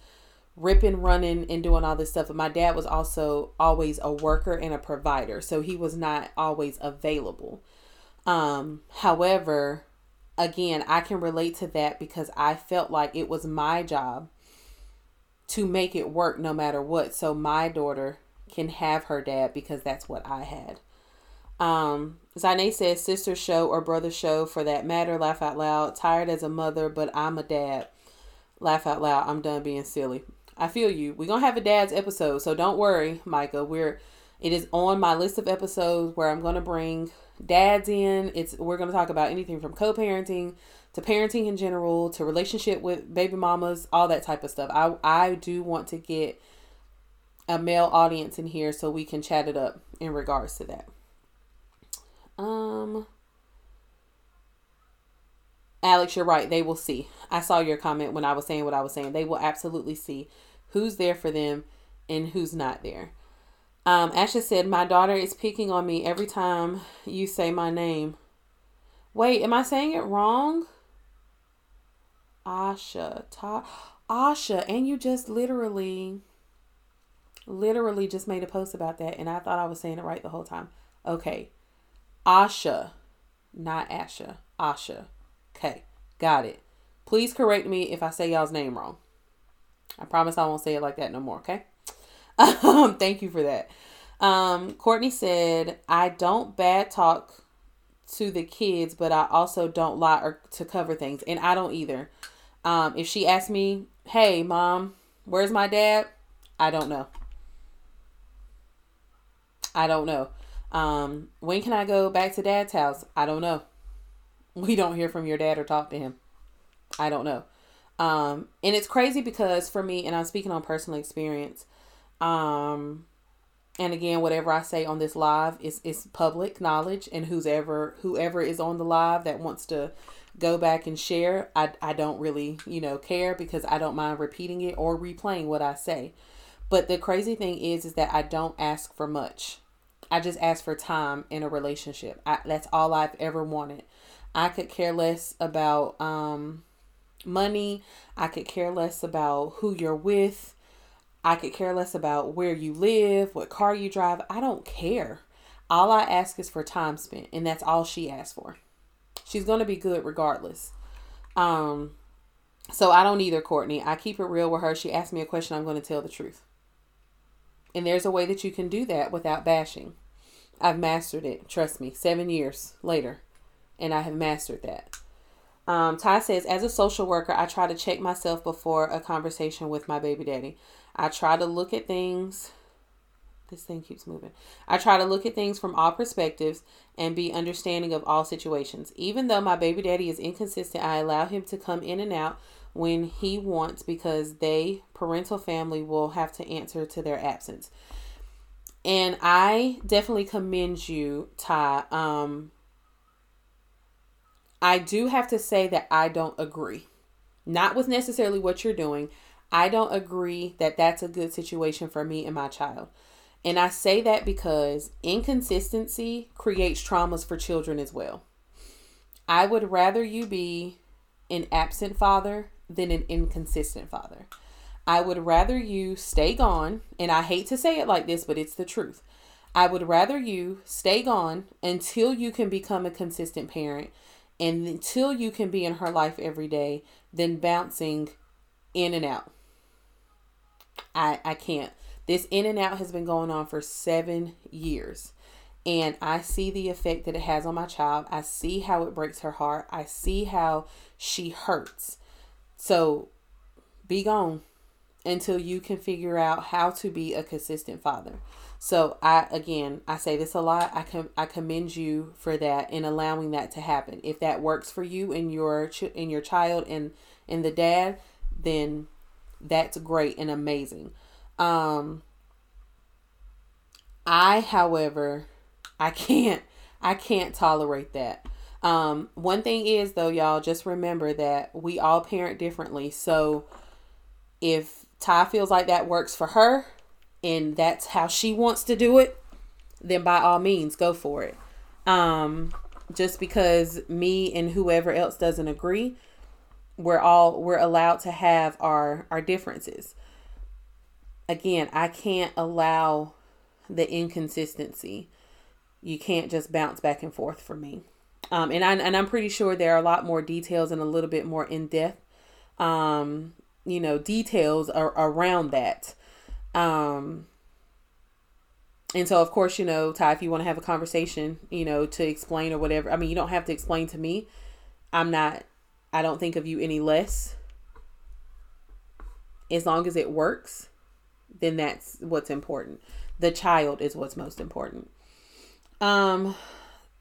Speaker 1: ripping, running, and doing all this stuff. But my dad was also always a worker and a provider, so he was not always available. Um, however, again, I can relate to that because I felt like it was my job to make it work no matter what. So my daughter can have her dad because that's what I had. Um, Zane says sister show or brother show for that matter. Laugh out loud. Tired as a mother, but I'm a dad. Laugh out loud. I'm done being silly. I feel you. We're gonna have a dad's episode, so don't worry, Micah. We're it is on my list of episodes where I'm gonna bring dads in. It's we're gonna talk about anything from co-parenting to parenting in general to relationship with baby mamas, all that type of stuff. I I do want to get a male audience in here so we can chat it up in regards to that. Um Alex, you're right. They will see. I saw your comment when I was saying what I was saying. They will absolutely see who's there for them and who's not there. Um, Asha said, My daughter is picking on me every time you say my name. Wait, am I saying it wrong? Asha. Ta- Asha. And you just literally, literally just made a post about that. And I thought I was saying it right the whole time. Okay. Asha. Not Asha. Asha. Okay. Got it. Please correct me if I say y'all's name wrong. I promise I won't say it like that no more, okay? Um, thank you for that. Um, Courtney said, I don't bad talk to the kids, but I also don't lie or to cover things. And I don't either. Um, if she asks me, hey, mom, where's my dad? I don't know. I don't know. Um, when can I go back to dad's house? I don't know. We don't hear from your dad or talk to him. I don't know. Um, and it's crazy because for me, and I'm speaking on personal experience, um, and again, whatever I say on this live is is public knowledge, and whoever whoever is on the live that wants to go back and share, I I don't really you know care because I don't mind repeating it or replaying what I say. But the crazy thing is, is that I don't ask for much. I just ask for time in a relationship. I, that's all I've ever wanted. I could care less about um, money. I could care less about who you're with. I could care less about where you live, what car you drive. I don't care. All I ask is for time spent, and that's all she asks for. She's going to be good regardless. Um so I don't either, Courtney. I keep it real with her. She asks me a question, I'm going to tell the truth. And there's a way that you can do that without bashing. I've mastered it. Trust me. 7 years later, and I have mastered that. Um, Ty says, as a social worker, I try to check myself before a conversation with my baby daddy. I try to look at things. This thing keeps moving. I try to look at things from all perspectives and be understanding of all situations. Even though my baby daddy is inconsistent, I allow him to come in and out when he wants because they, parental family, will have to answer to their absence. And I definitely commend you, Ty. Um, I do have to say that I don't agree. Not with necessarily what you're doing. I don't agree that that's a good situation for me and my child. And I say that because inconsistency creates traumas for children as well. I would rather you be an absent father than an inconsistent father. I would rather you stay gone, and I hate to say it like this, but it's the truth. I would rather you stay gone until you can become a consistent parent and until you can be in her life every day than bouncing in and out. I, I can't. This in and out has been going on for seven years. And I see the effect that it has on my child. I see how it breaks her heart. I see how she hurts. So be gone until you can figure out how to be a consistent father. So I again, I say this a lot. I com- I commend you for that and allowing that to happen. If that works for you and your ch- and your child and and the dad, then that's great and amazing. Um, I, however, I can't, I can't tolerate that. Um, one thing is though, y'all, just remember that we all parent differently. So if Ty feels like that works for her and that's how she wants to do it, then by all means go for it. Um, just because me and whoever else doesn't agree, we're all we're allowed to have our our differences again, I can't allow the inconsistency. You can't just bounce back and forth for me. Um, and I and I'm pretty sure there are a lot more details and a little bit more in depth, um, you know, details are around that. Um, and so, of course, you know, Ty, if you want to have a conversation, you know, to explain or whatever, I mean, you don't have to explain to me. I'm not. I don't think of you any less. As long as it works, then that's what's important. The child is what's most important. Um,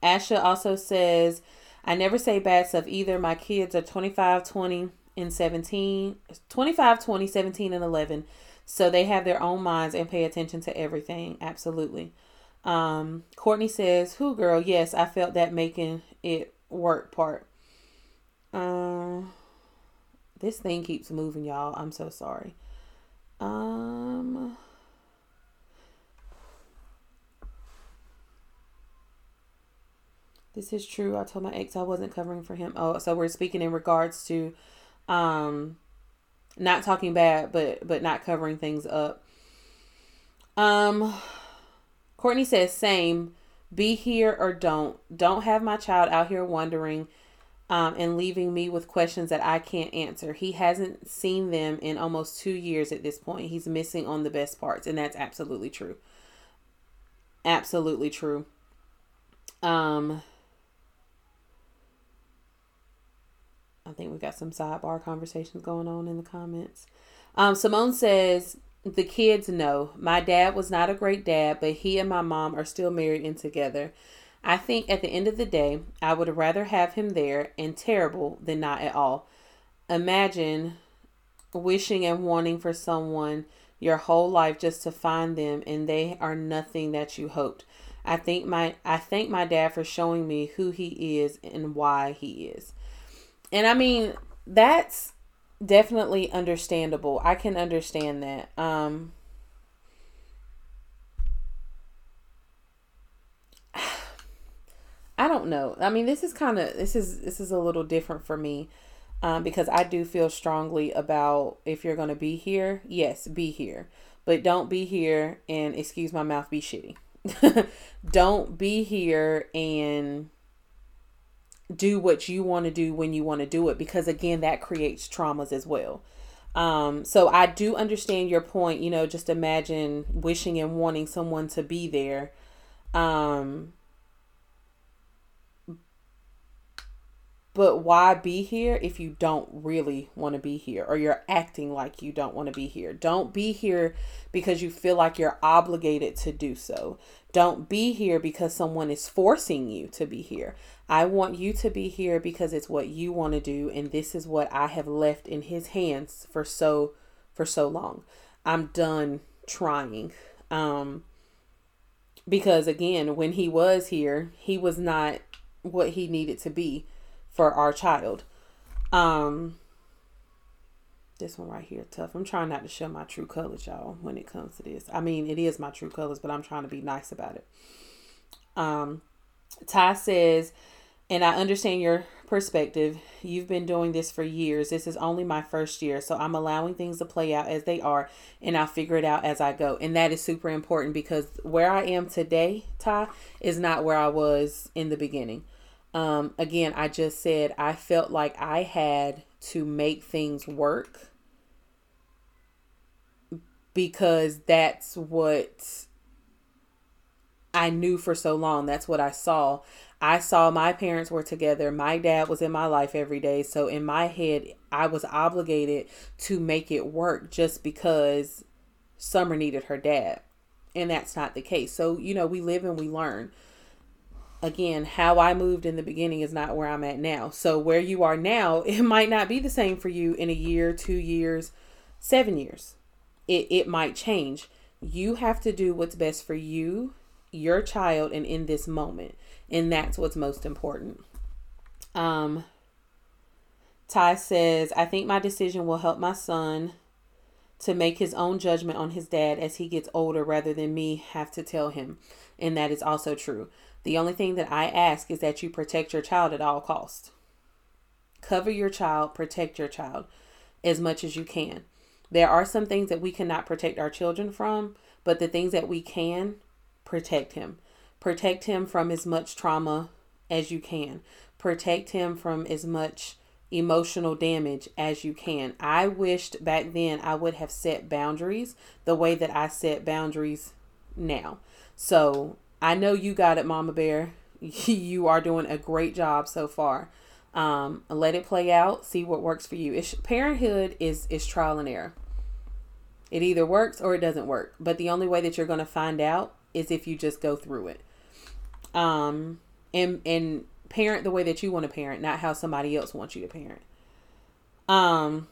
Speaker 1: Asha also says, I never say bad stuff either. My kids are 25, 20, and 17, 25, 20, 17, and 11. So they have their own minds and pay attention to everything. Absolutely. Um, Courtney says, Who girl? Yes, I felt that making it work part. Um, this thing keeps moving, y'all. I'm so sorry. Um. This is true. I told my ex I wasn't covering for him. Oh, so we're speaking in regards to um not talking bad but but not covering things up. Um Courtney says same. Be here or don't. Don't have my child out here wondering um, and leaving me with questions that I can't answer. He hasn't seen them in almost two years at this point. He's missing on the best parts, and that's absolutely true. Absolutely true. Um, I think we got some sidebar conversations going on in the comments. Um, Simone says the kids know my dad was not a great dad, but he and my mom are still married and together. I think at the end of the day, I would rather have him there and terrible than not at all. Imagine wishing and wanting for someone your whole life just to find them and they are nothing that you hoped. I think my I thank my dad for showing me who he is and why he is. And I mean, that's definitely understandable. I can understand that. Um I don't know. I mean, this is kind of this is this is a little different for me. Um, because I do feel strongly about if you're going to be here, yes, be here. But don't be here and excuse my mouth, be shitty. don't be here and do what you want to do when you want to do it because again that creates traumas as well um so i do understand your point you know just imagine wishing and wanting someone to be there um but why be here if you don't really want to be here or you're acting like you don't want to be here don't be here because you feel like you're obligated to do so don't be here because someone is forcing you to be here I want you to be here because it's what you want to do and this is what I have left in his hands for so for so long. I'm done trying. Um because again, when he was here, he was not what he needed to be for our child. Um this one right here tough. I'm trying not to show my true colors, y'all, when it comes to this. I mean, it is my true colors, but I'm trying to be nice about it. Um Ty says and I understand your perspective. You've been doing this for years. This is only my first year. So I'm allowing things to play out as they are and I'll figure it out as I go. And that is super important because where I am today, Ty, is not where I was in the beginning. Um, again, I just said I felt like I had to make things work because that's what I knew for so long. That's what I saw. I saw my parents were together. My dad was in my life every day. So in my head, I was obligated to make it work just because Summer needed her dad. And that's not the case. So, you know, we live and we learn. Again, how I moved in the beginning is not where I'm at now. So, where you are now, it might not be the same for you in a year, two years, seven years. It, it might change. You have to do what's best for you, your child, and in this moment and that's what's most important. Um, Ty says, I think my decision will help my son to make his own judgment on his dad as he gets older rather than me have to tell him. And that is also true. The only thing that I ask is that you protect your child at all costs. Cover your child, protect your child as much as you can. There are some things that we cannot protect our children from, but the things that we can, protect him. Protect him from as much trauma as you can. Protect him from as much emotional damage as you can. I wished back then I would have set boundaries the way that I set boundaries now. So I know you got it, Mama Bear. you are doing a great job so far. Um, let it play out. See what works for you. It's, parenthood is is trial and error. It either works or it doesn't work. But the only way that you're going to find out is if you just go through it um, and and parent the way that you want to parent, not how somebody else wants you to parent. Um,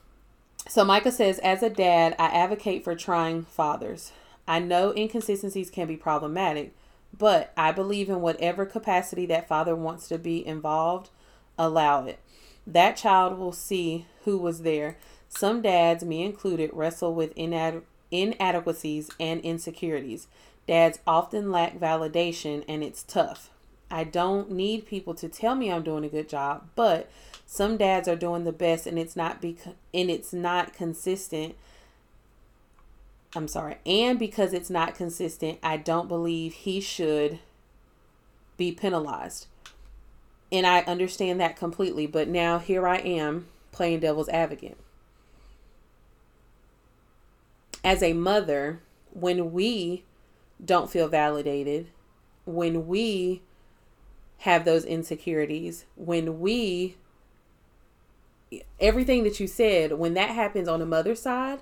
Speaker 1: so Micah says, as a dad, I advocate for trying fathers. I know inconsistencies can be problematic, but I believe in whatever capacity that father wants to be involved, allow it. That child will see who was there. Some dads, me included, wrestle with inad- inadequacies and insecurities. Dads often lack validation and it's tough. I don't need people to tell me I'm doing a good job, but some dads are doing the best and it's not because and it's not consistent. I'm sorry. And because it's not consistent, I don't believe he should be penalized. And I understand that completely, but now here I am playing devil's advocate. As a mother, when we don't feel validated, when we have those insecurities, when we everything that you said, when that happens on the mother's side,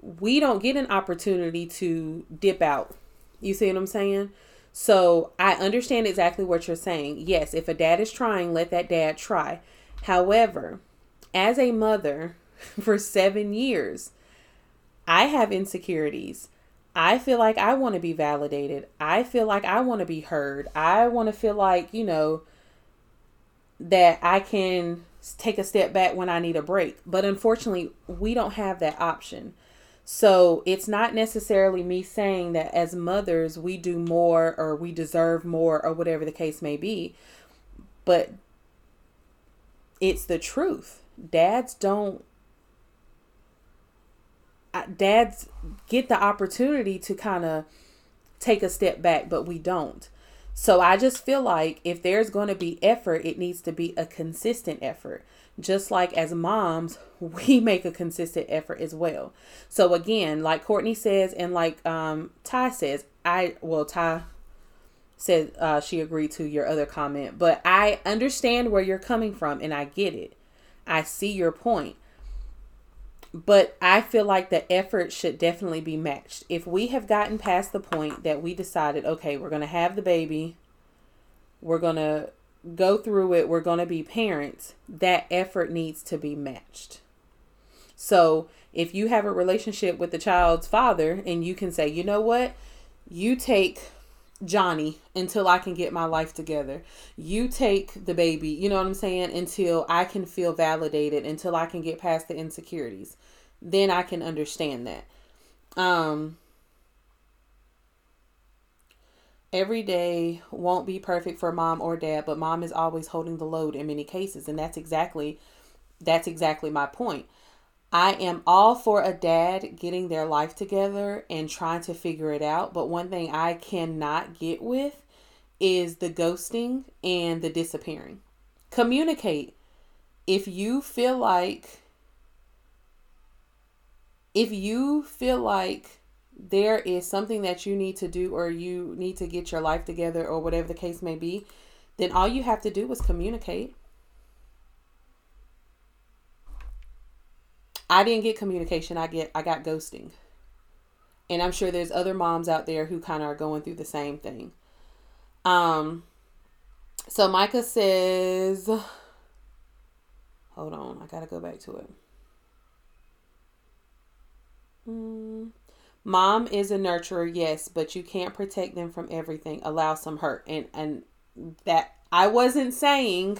Speaker 1: we don't get an opportunity to dip out. You see what I'm saying? So I understand exactly what you're saying. Yes, if a dad is trying, let that dad try. However, as a mother for seven years, I have insecurities. I feel like I want to be validated. I feel like I want to be heard. I want to feel like, you know, that I can take a step back when I need a break. But unfortunately, we don't have that option. So it's not necessarily me saying that as mothers we do more or we deserve more or whatever the case may be, but it's the truth. Dads don't dads get the opportunity to kind of take a step back, but we don't. So I just feel like if there's going to be effort, it needs to be a consistent effort. Just like as moms, we make a consistent effort as well. So again, like Courtney says, and like um, Ty says, I well Ty said uh, she agreed to your other comment, but I understand where you're coming from, and I get it. I see your point but I feel like the effort should definitely be matched. If we have gotten past the point that we decided, okay, we're going to have the baby, we're going to go through it, we're going to be parents, that effort needs to be matched. So, if you have a relationship with the child's father and you can say, you know what, you take Johnny until I can get my life together. You take the baby, you know what I'm saying, until I can feel validated, until I can get past the insecurities. Then I can understand that. Um every day won't be perfect for mom or dad, but mom is always holding the load in many cases, and that's exactly that's exactly my point. I am all for a dad getting their life together and trying to figure it out. But one thing I cannot get with is the ghosting and the disappearing. Communicate. If you feel like, if you feel like there is something that you need to do or you need to get your life together or whatever the case may be, then all you have to do is communicate. I didn't get communication. I get I got ghosting. And I'm sure there's other moms out there who kind of are going through the same thing. Um so Micah says Hold on, I got to go back to it. Mm. Mom is a nurturer, yes, but you can't protect them from everything. Allow some hurt. And and that I wasn't saying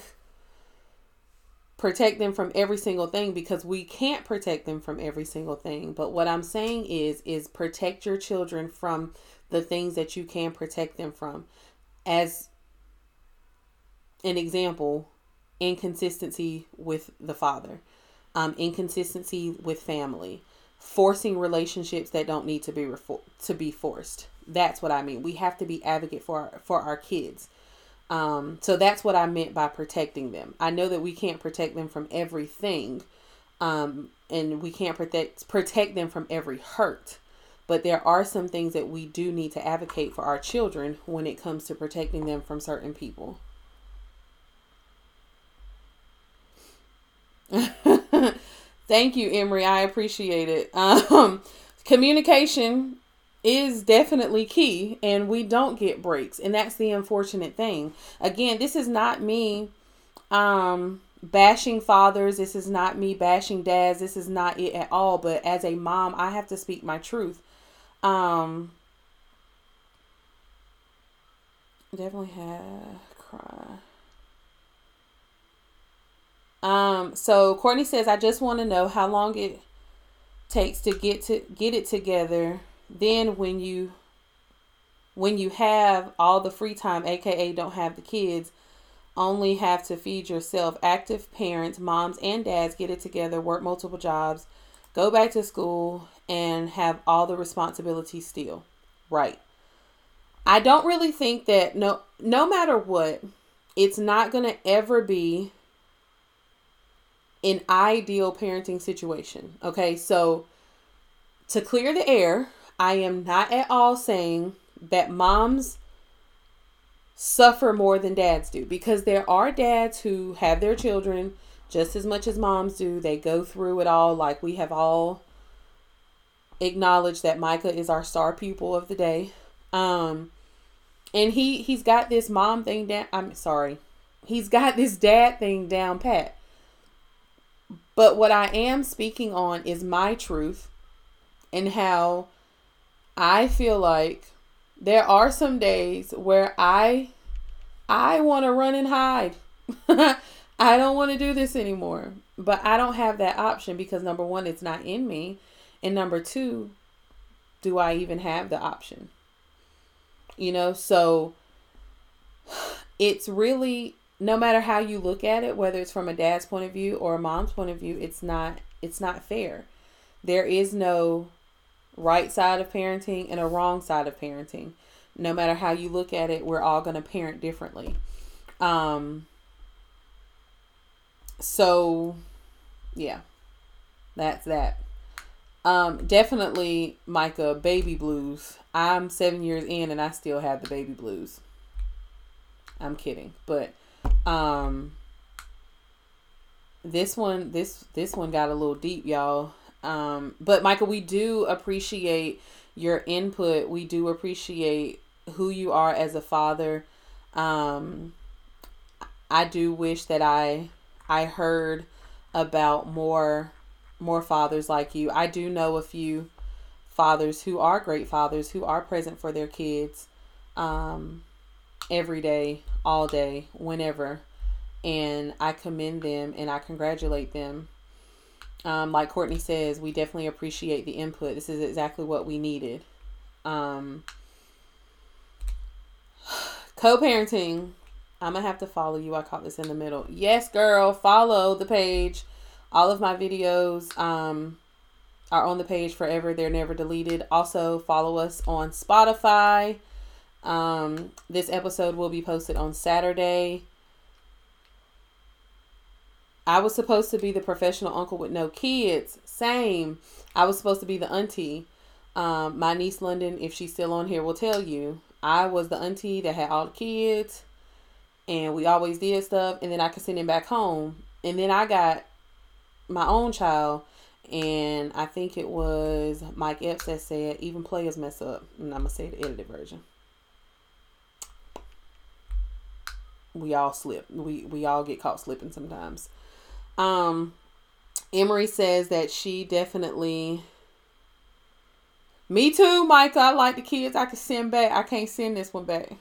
Speaker 1: protect them from every single thing because we can't protect them from every single thing. But what I'm saying is is protect your children from the things that you can protect them from. As an example, inconsistency with the father, um, inconsistency with family, forcing relationships that don't need to be refor- to be forced. That's what I mean. We have to be advocate for our, for our kids. Um, so that's what I meant by protecting them. I know that we can't protect them from everything, um, and we can't protect protect them from every hurt. But there are some things that we do need to advocate for our children when it comes to protecting them from certain people. Thank you, Emery. I appreciate it. Um, communication is definitely key and we don't get breaks and that's the unfortunate thing. Again this is not me um bashing fathers. This is not me bashing dads. This is not it at all. But as a mom i have to speak my truth. Um definitely have cry Um, so Courtney says, I just want to know how long it takes to get to get it together. Then when you when you have all the free time, aka don't have the kids, only have to feed yourself. Active parents, moms and dads get it together, work multiple jobs, go back to school, and have all the responsibilities still. Right. I don't really think that no no matter what, it's not going to ever be an ideal parenting situation. Okay? So to clear the air, I am not at all saying that moms suffer more than dads do because there are dads who have their children just as much as moms do. They go through it all like we have all acknowledged that Micah is our star pupil of the day. Um and he he's got this mom thing down I'm sorry. He's got this dad thing down pat. But what I am speaking on is my truth and how I feel like there are some days where I I want to run and hide. I don't want to do this anymore. But I don't have that option because number 1 it's not in me and number 2 do I even have the option? You know, so it's really no matter how you look at it, whether it's from a dad's point of view or a mom's point of view, it's not it's not fair. There is no right side of parenting and a wrong side of parenting. No matter how you look at it, we're all going to parent differently. Um, so, yeah, that's that. Um, definitely, Micah, baby blues. I'm seven years in and I still have the baby blues. I'm kidding, but um, this one, this this one got a little deep, y'all. Um, but Michael, we do appreciate your input. We do appreciate who you are as a father. Um, I do wish that I I heard about more more fathers like you. I do know a few fathers who are great fathers who are present for their kids um, every day, all day, whenever. And I commend them and I congratulate them um, like Courtney says, we definitely appreciate the input. This is exactly what we needed. Um, co-parenting. I'm gonna have to follow you. I caught this in the middle. Yes, girl. Follow the page. All of my videos um, are on the page forever. They're never deleted. Also, follow us on Spotify. Um, this episode will be posted on Saturday. I was supposed to be the professional uncle with no kids. Same. I was supposed to be the auntie. Um, my niece London, if she's still on here, will tell you. I was the auntie that had all the kids, and we always did stuff, and then I could send him back home. And then I got my own child, and I think it was Mike Epps that said, even players mess up. And I'm going to say the edited version. We all slip. We, we all get caught slipping sometimes. Um, Emery says that she definitely. Me too, Micah. I like the kids. I can send back. I can't send this one back.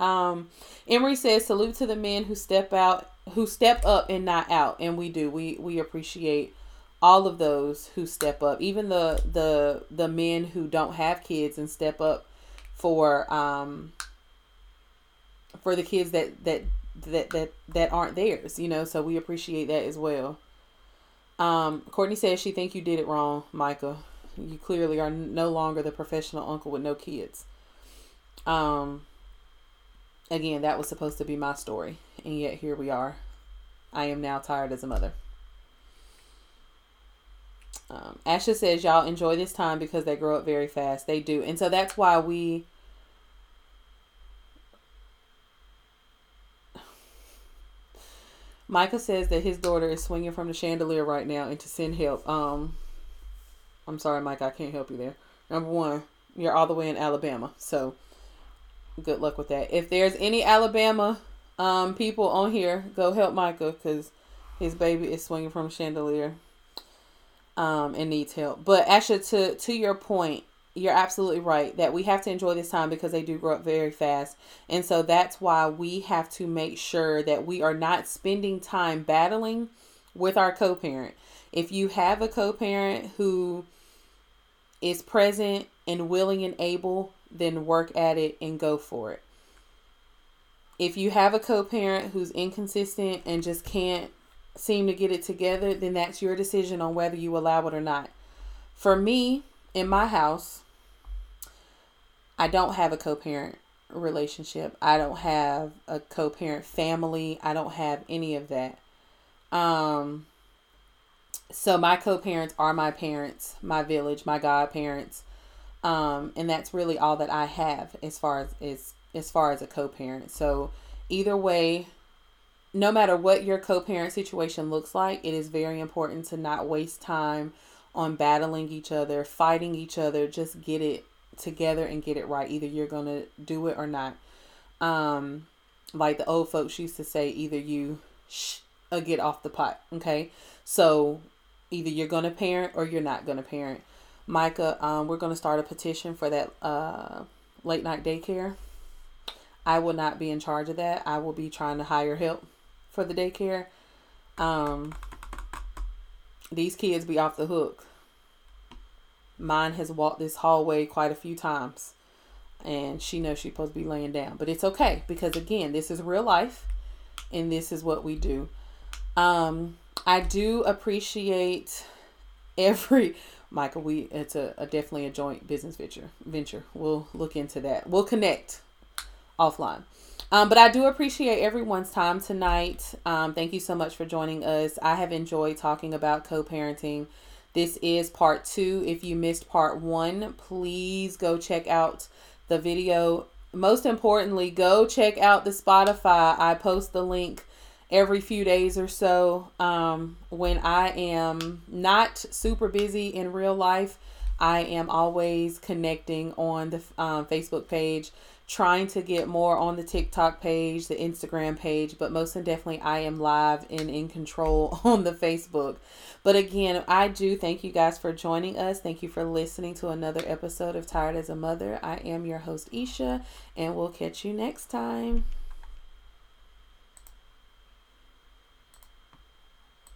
Speaker 1: Um, Emery says salute to the men who step out, who step up and not out, and we do. We we appreciate all of those who step up, even the the the men who don't have kids and step up for um for the kids that that that that that aren't theirs you know so we appreciate that as well. Um courtney says she think you did it wrong micah. You clearly are no longer the professional uncle with no kids. Um again that was supposed to be my story and yet here we are. I am now tired as a mother. Um, asha says y'all enjoy this time because they grow up very fast. They do. And so that's why we Micah says that his daughter is swinging from the chandelier right now and to send help. Um, I'm sorry, Mike, I can't help you there. Number one, you're all the way in Alabama, so good luck with that. If there's any Alabama um, people on here, go help Micah because his baby is swinging from chandelier um, and needs help. But actually, to to your point, you're absolutely right that we have to enjoy this time because they do grow up very fast. And so that's why we have to make sure that we are not spending time battling with our co parent. If you have a co parent who is present and willing and able, then work at it and go for it. If you have a co parent who's inconsistent and just can't seem to get it together, then that's your decision on whether you allow it or not. For me, in my house, I don't have a co parent relationship. I don't have a co parent family. I don't have any of that. Um, so my co-parents are my parents, my village, my godparents. Um, and that's really all that I have as far as is as far as a co-parent. So either way, no matter what your co-parent situation looks like, it is very important to not waste time on battling each other, fighting each other. Just get it together and get it right. Either you're going to do it or not. Um, like the old folks used to say, either you get off the pot. Okay. So either you're going to parent or you're not going to parent. Micah, um, we're going to start a petition for that uh, late night daycare. I will not be in charge of that. I will be trying to hire help for the daycare. Um, these kids be off the hook. Mine has walked this hallway quite a few times, and she knows she's supposed to be laying down. But it's okay because again, this is real life, and this is what we do. Um, I do appreciate every Michael. We it's a, a definitely a joint business venture. Venture. We'll look into that. We'll connect offline. Um, but I do appreciate everyone's time tonight. Um, thank you so much for joining us. I have enjoyed talking about co-parenting. This is part two. If you missed part one, please go check out the video. Most importantly, go check out the Spotify. I post the link every few days or so um, when I am not super busy in real life. I am always connecting on the um, Facebook page, trying to get more on the TikTok page, the Instagram page, but most definitely I am live and in control on the Facebook. But again, I do thank you guys for joining us. Thank you for listening to another episode of Tired as a Mother. I am your host, Isha, and we'll catch you next time.